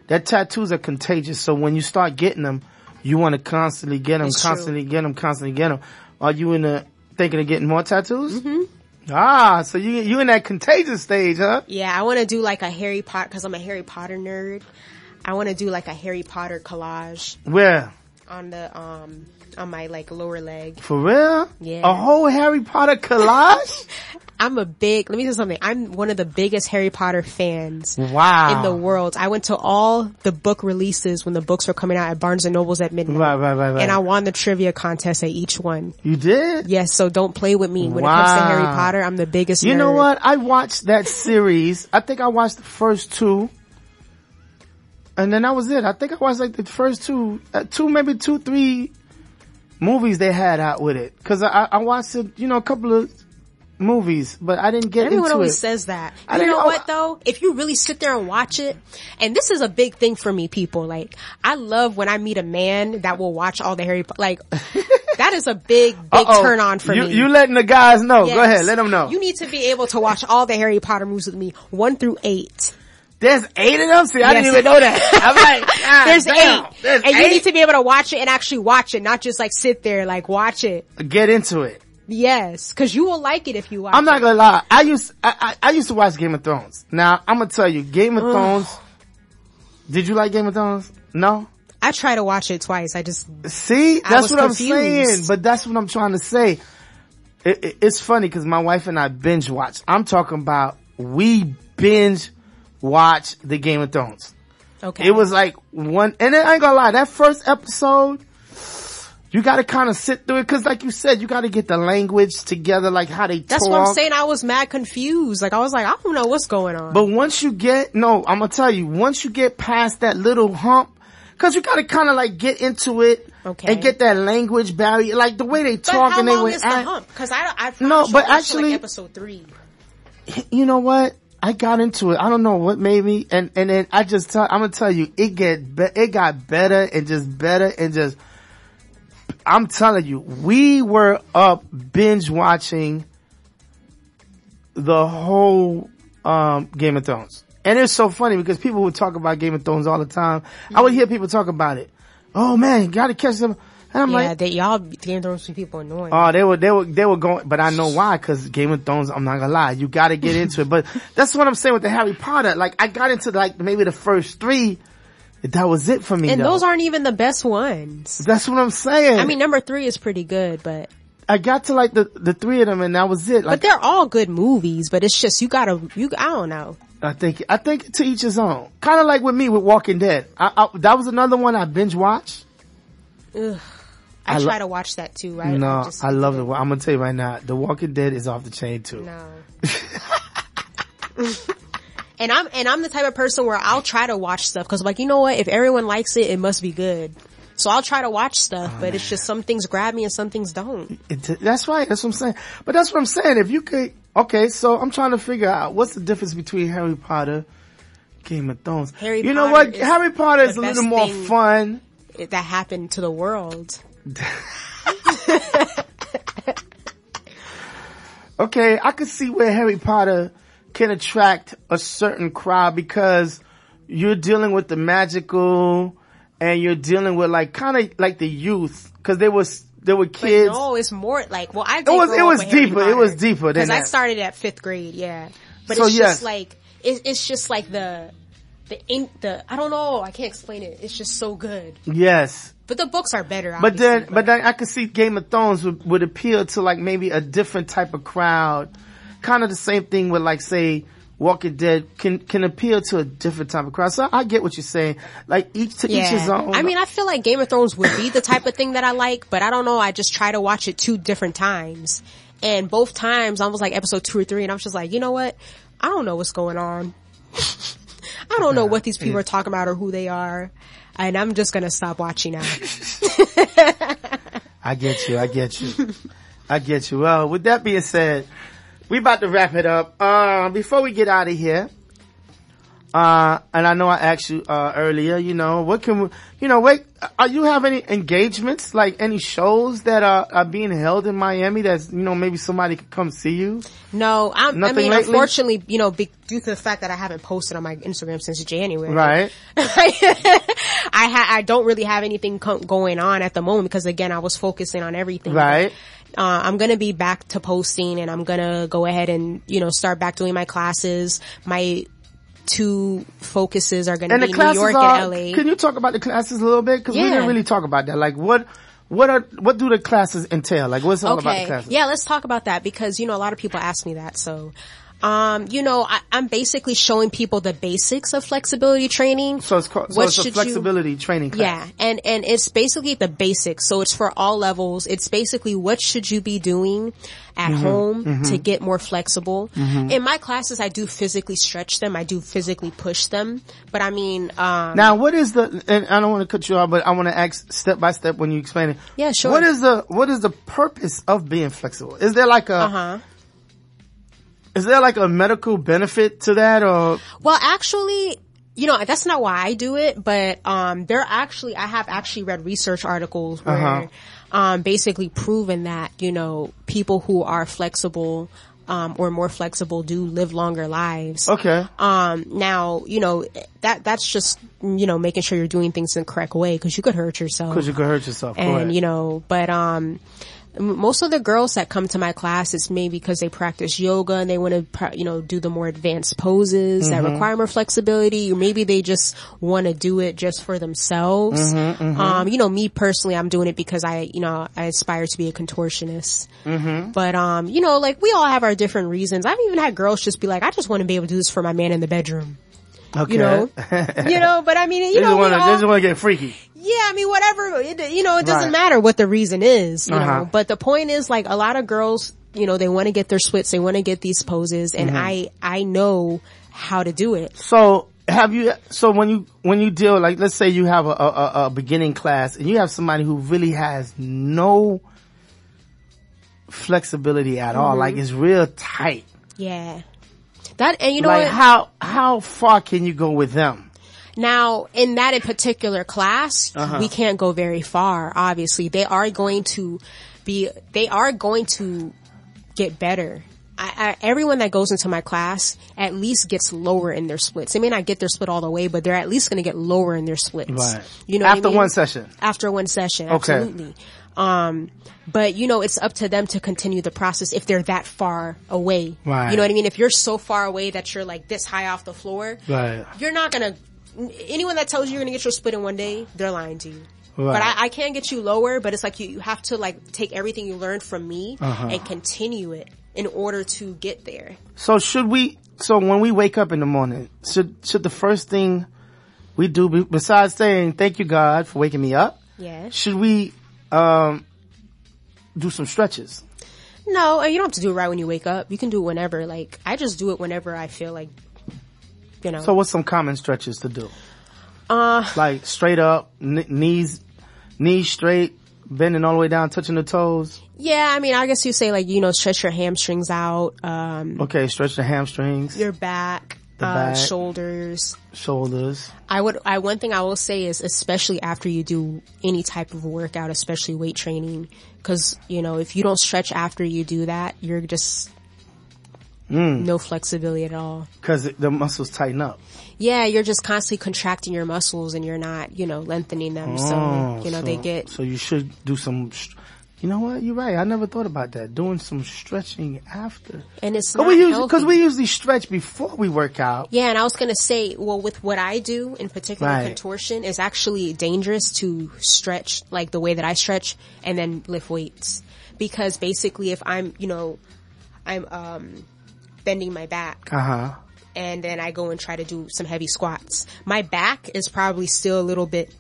That tattoos are contagious. So when you start getting them, you want to constantly get them, It's true. constantly get them, constantly get them. Are you in the thinking of getting more tattoos? Mm-hmm. Ah, so you you in that contagious stage, huh? Yeah, I want to do like a Harry Potter because I'm a Harry Potter nerd. I want to do like a Harry Potter collage Where on the um on my like lower leg. for real? Yeah. A whole Harry Potter collage? I'm a big. Let me tell you something. I'm one of the biggest Harry Potter fans. Wow. In the world, I went to all the book releases when the books were coming out at Barnes and Nobles at midnight. Right, right, right, right. And I won the trivia contest at each one. You did? Yes. So don't play with me when it comes to Harry Potter. I'm the biggest. You know what? I watched that series. I think I watched the first two. And then that was it. I think I watched like the first two, uh, two, maybe two, three movies they had out with it. Cause I, I watched it, you know, a couple of movies, but I didn't get Everyone into always it. says that. I You know know- what though? If you really sit there and watch it, and this is a big thing for me, people, like, I love when I meet a man that will watch all the Harry Potter, like, that is a big, big Uh-oh. turn on for you, me. You letting the guys know. Go ahead, let them know. You need to be able to watch all the Harry Potter movies with me, one through eight. There's eight of them? See, I didn't even know that. I'm like, There's damn, eight. There's and you need to be able to watch it and actually watch it, not just like sit there, like watch it. Get into it. Yes, cause you will like it if you watch I'm not it. gonna lie. I used I, I, I used to watch Game of Thrones. Now I'm gonna tell you, Game of Ugh. Thrones. Did you like Game of Thrones? No. I try to watch it twice. I just See, that's what I'm saying. But that's what I'm trying to say. It, it- it's funny because my wife and I binge watch. I'm talking about we binge watch the Game of Thrones. Okay. It was like one, and then I ain't gonna lie, that first episode, you gotta kinda sit through it, cause like you said, you gotta get the language together, like how they talk. That's talk. what I'm saying. I was mad confused. Like I was like, I don't know what's going on. But once you get, no, I'm gonna tell you, once you get past that little hump, cause you gotta kinda like get into it, Okay. and get that language barrier, like the way they talk and they long would is the act. hump? Because I, I No, but watched, like, actually- episode three. you know what? I got into it. I don't know what made me, and and then I just tell. I'm gonna tell you, it get be, it got better and just better and just. I'm telling you, we were up binge watching the whole um Game of Thrones, and it's so funny because people would talk about Game of Thrones all the time. I would hear people talk about it. Oh man, you gotta catch them. And I'm yeah, like, they y'all Game of Thrones people annoying. Oh, they were, they were, they were going, but I know why, cause Game of Thrones, I'm not gonna lie, you gotta get into it, but that's what I'm saying with the Harry Potter, like, I got into like, maybe the first three, that was it for me and though. those aren't even the best ones. That's what I'm saying. I mean, number three is pretty good, but I got to like the, the three of them and that was it, but they're all good movies. But it's just you gotta you. I don't know. I think, I think to each his own. Kinda like with me with Walking Dead. I, I, that was another one I binge watched. Ugh. I, I lo- try to watch that too. Right? no, just, I love it. I'm gonna tell you right now, The Walking Dead is off the chain too. no. and I'm and I'm the type of person where I'll try to watch stuff because like you know what, if everyone likes it, it must be good. So I'll try to watch stuff, Oh, but it's just some things grab me and some things don't. It, that's right. That's what I'm saying. But that's what I'm saying. If you could, okay, so I'm trying to figure out what's the difference between Harry Potter, Game of Thrones. Harry you know what? Harry Potter is a little more fun. That happened to the world. Okay, I could see where Harry Potter can attract a certain crowd because you're dealing with the magical and you're dealing with like kind of like the youth because they was they were But kids. no, it's more like well, I It was- it was deeper. It was deeper than because I started at fifth grade. Yeah, but So, it's yes. just like it, it's just like the the ink the I don't know. I can't explain it. It's just so good. Yes. But the books are better. But then, but then I could see Game of Thrones would, would appeal to like maybe a different type of crowd. Kind of the same thing with like say Walking Dead can, can appeal to a different type of crowd. So I get what you're saying. Like each to each his own. I mean, I feel like Game of Thrones would be the type of thing that I like, but I don't know. I just try to watch it two different times. And both times I was like episode two or three and I was just like, you know what? I don't know what's going on. I don't know what these people are talking about or who they are. And I'm just gonna stop watching now. I get you. I get you. I get you. Well, with that being said, we about to wrap it up. Uh, before we get out of here, Uh, and I know I asked you, uh, earlier, you know, what can we, you know, wait, are you have any engagements, like any shows that are, are being held in Miami that's, you know, maybe somebody could come see you? No, I'm, I mean, lately? unfortunately, you know, be, due to the fact that I haven't posted on my Instagram since January. Right. I ha- I don't really have anything co- going on at the moment because again, I was focusing on everything. Right. Uh, I'm gonna be back to posting and I'm gonna go ahead and, you know, start back doing my classes. My two focuses are gonna be the New York are, and LA. can you talk about the classes a little bit? Cause we didn't really talk about that. Like what, what are, what do the classes entail? Like what's all about the okay. classes? Yeah, let's talk about that because, you know, a lot of people ask me that. So, um, you know, I, I'm basically showing people the basics of flexibility training. So it's called, so it's a should you- flexibility training class. Yeah, and and it's basically the basics. So it's for all levels. It's basically what should you be doing at Mhm, home mhm. to get more flexible. Mhm. In my classes, I do physically stretch them. I do physically push them. But I mean, um, Now, what is the? And I don't want to cut you off, but I want to ask step by step when you explain it. Yeah, sure. What is the What is the purpose of being flexible? Is there like a? Uh-huh. Is there like a medical benefit to that, or Well, actually, you know, that's not why I do it, but, um, there actually, I have actually read research articles where, Uh-huh. um, basically proven that, you know, people who are flexible, um, or more flexible do live longer lives. okay? Um, now, you know, that, that's just, you know, making sure you're doing things in the correct way because you could hurt yourself. Because you could hurt yourself. And, you know, but, um, most of the girls that come to my class, it's maybe because they practice yoga and they want to, you know, do the more advanced poses that Mhm. require more flexibility, or maybe they just want to do it just for themselves. Mhm, mhm. Um, you know, me personally, I'm doing it because I, you know, I aspire to be a contortionist. Mm-hmm. But, um, you know, like we all have our different reasons. I've even had girls just be like, I just want to be able to do this for my man in the bedroom. Okay. You know, you know, but I mean, you know, just we want to. all- They just want to get freaky. yeah, I mean, whatever, it, you know, it doesn't Right. matter what the reason is, you Uh-huh. know, but the point is like a lot of girls, you know, they want to get their splits, they want to get these poses and Mhm. I, I know how to do it. So have you? So when you when you deal like, let's say you have a, a, a- beginning class and you have somebody who really has no flexibility at all, Mhm. like it's real tight. Yeah. That, and you know like what? how how far can you go with them? Now, in that in particular class, Uh-huh. we can't go very far, obviously. They are going to be, they are going to get better. I, I, everyone that goes into my class at least gets lower in their splits. They may not get their split all the way, but they're at least going to get lower in their splits. Right. You know, what I after mean? one session. after one session. Okay. Absolutely. Um, but you know, it's up to them to continue the process if they're that far away. Right. You know what I mean? If you're so far away that you're like this high off the floor, Right. you're not gonna, anyone that tells you you're gonna get your split in one day, they're lying to you. Right. But I, I can get you lower, but it's like you, you have to like take everything you learned from me Uh-huh. and continue it in order to get there. So should we? So when we wake up in the morning, should should the first thing we do besides saying thank you God for waking me up? Yeah. Should we um do some stretches? No, and you don't have to do it right when you wake up. You can do it whenever. Like, I just do it whenever I feel like, you know. So what's some common stretches to do? Uh, Like straight up, kn- knees knees straight, bending all the way down, touching the toes. Yeah, I mean, I guess you say like, you know, stretch your hamstrings out, um, Okay, stretch the hamstrings, your back, uh, back. shoulders. shoulders. I would, I, one thing I will say is especially after you do any type of workout, especially weight training, cause, you know, if you don't stretch after you do that, you're just Mm. no flexibility at all. Cause the muscles tighten up. Yeah, you're just constantly contracting your muscles and you're not, you know, lengthening them. so, Oh, you know, so- they get, So you should do some. str- You know what? You're right. I never thought about that. Doing some stretching after. and it's not we usually, cause we usually stretch before we work out. Yeah, and I was gonna say, well, with what I do in particular, Right. contortion is actually dangerous to stretch like the way that I stretch and then lift weights. Because basically if I'm, you know, I'm, um, bending my back Uh huh. and then I go and try to do some heavy squats, my back is probably still a little bit,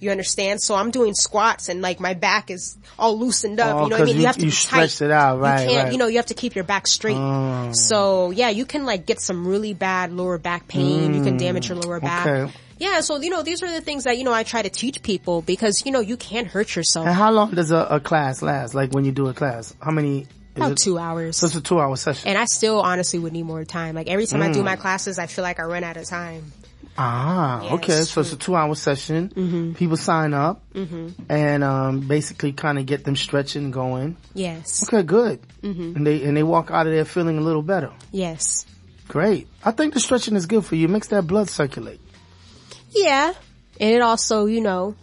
you understand? So I'm doing squats and like my back is all loosened up. Oh, you know what I mean? you- have to you tight. it out, right, You can't, right. you know, you have to keep your back straight. Oh. So yeah, you can like get some really bad lower back pain. you can damage your lower back. Mm, okay. Yeah, so you know, these are the things that, you know, I try to teach people because, you know, you can't hurt yourself. And how long does a, a class last? Like when you do a class, how many About it- two hours. So it's a two hour session. And I still honestly would need more time. Like every time I do Mm. my classes, I feel like I run out of time. Ah, Yeah, okay. So it's a two hour session. People sign up Mhm. and, um, basically kind of get them stretching going. Yes. Okay, good. Mhm. And they, and they walk out of there feeling a little better. Yes. Great. I think the stretching is good for you. It makes that blood circulate. Yeah. And it also, you know,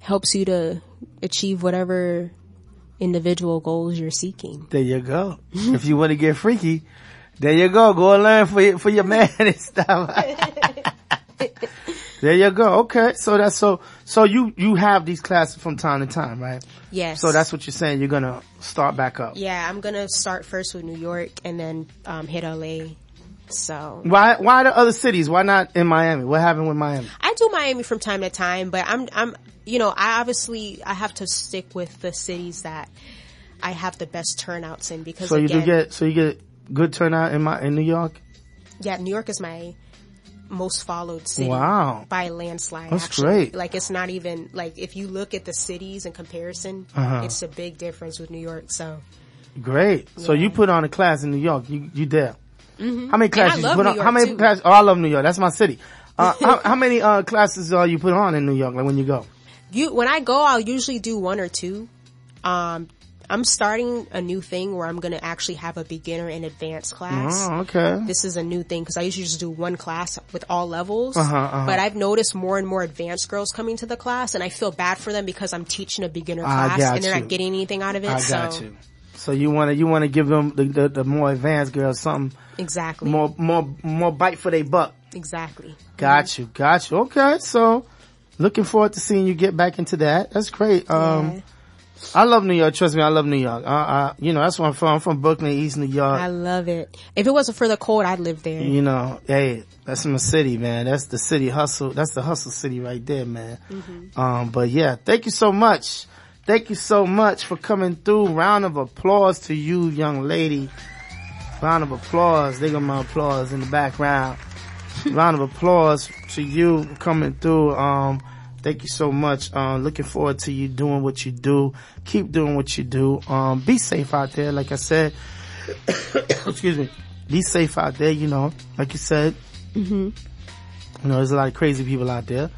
helps you to achieve whatever individual goals you're seeking. There you go. if you want to get freaky, there you go. Go and learn for your, for your man and stuff. there you go. Okay. So that's so, so you, you have these classes from time to time, right? Yes. So that's what you're saying. You're going to start back up. Yeah, I'm gonna start first with New York and then um, hit LA. So Why, why the other cities? Why not in Miami? What happened with Miami? I do Miami from time to time, but I'm I'm you know I obviously I have to stick with the cities that I have the best turnouts in because So you again, do get, so you get good turnout in my, in New York? yeah New York is my most followed city Wow. by a landslide. That's actually. great. Like it's not even like if you look at the cities in comparison, Uh-huh. it's a big difference with New York. So Great. So you put on a class in New York. You, you there. Mhm. How many classes you put New on? York, how many too. classes? Oh, I love New York. That's my city. Uh, how, how many, uh, classes are you put on in New York? Like when you go? you when I go, I'll usually do one or two. Um, I'm starting a new thing where I'm gonna actually have a beginner and advanced class. Oh, okay. This is a new thing because I usually just do one class with all levels. Uh-huh, uh-huh. But I've noticed more and more advanced girls coming to the class, and I feel bad for them because I'm teaching a beginner class and they're you. not getting anything out of it. I so got you. So you want to, you want to give them the, the, the more advanced girls something exactly, more, more, more bite for their buck. exactly. Got you. Got you. Okay. So looking forward to seeing you get back into that. That's great. Um, I love New York. Trust me, I love New York. I, I, you know, that's where I'm from. I'm from Brooklyn, East New York. I love it. If it wasn't for the cold, I'd live there. You know, hey, that's my city, man. That's the city hustle. That's the hustle city right there, man. Mm-hmm. Um, but yeah, thank you so much. Thank you so much for coming through. Round of applause to you, young lady. Round of applause. They got my applause in the background. Round of applause to you coming through. Um, thank you so much. Uh, looking forward to you doing what you do. Keep doing what you do. Um, be safe out there. Like I said, excuse me. Be safe out there, you know, like you said. Mm-hmm. You know, there's a lot of crazy people out there.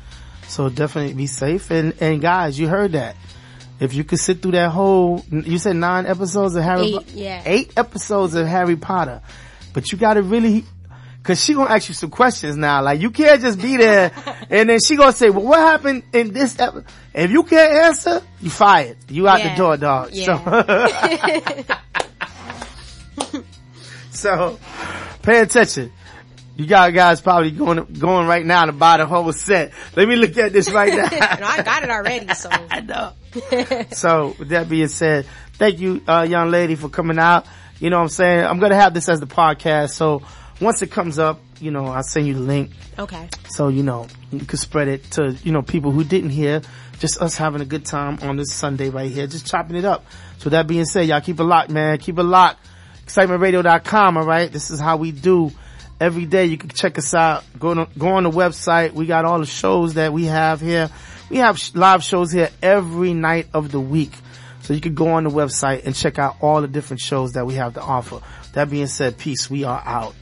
So definitely be safe. And, and guys, you heard that. If you could sit through that whole, you said nine episodes of Harry, Eight, yeah. eight episodes of Harry Potter, but you gotta really, cause she gonna ask you some questions now. Like you can't just be there and then she gonna say, well, what happened in this episode? If you can't answer, you fired. You out Yeah. the door, dog. Yeah. So, so pay attention. You got guys probably going going right now to buy the whole set. Let me look at this right now. no, I got it already. So I know. so with that being said, thank you, uh, young lady for coming out. You know what I'm saying? I'm going to have this as the podcast. So once it comes up, you know, I'll send you the link. Okay. So, you know, you can spread it to, you know, people who didn't hear, just us having a good time on this Sunday right here, just chopping it up. So that being said, y'all keep it locked, man. Keep it locked. ExcitementRadio.com, alright? This is how we do every day. You can check us out. Go to, go on the website. We got all the shows that we have here. We have sh- live shows here every night of the week. So you can go on the website and check out all the different shows that we have to offer. That being said, peace. We are out.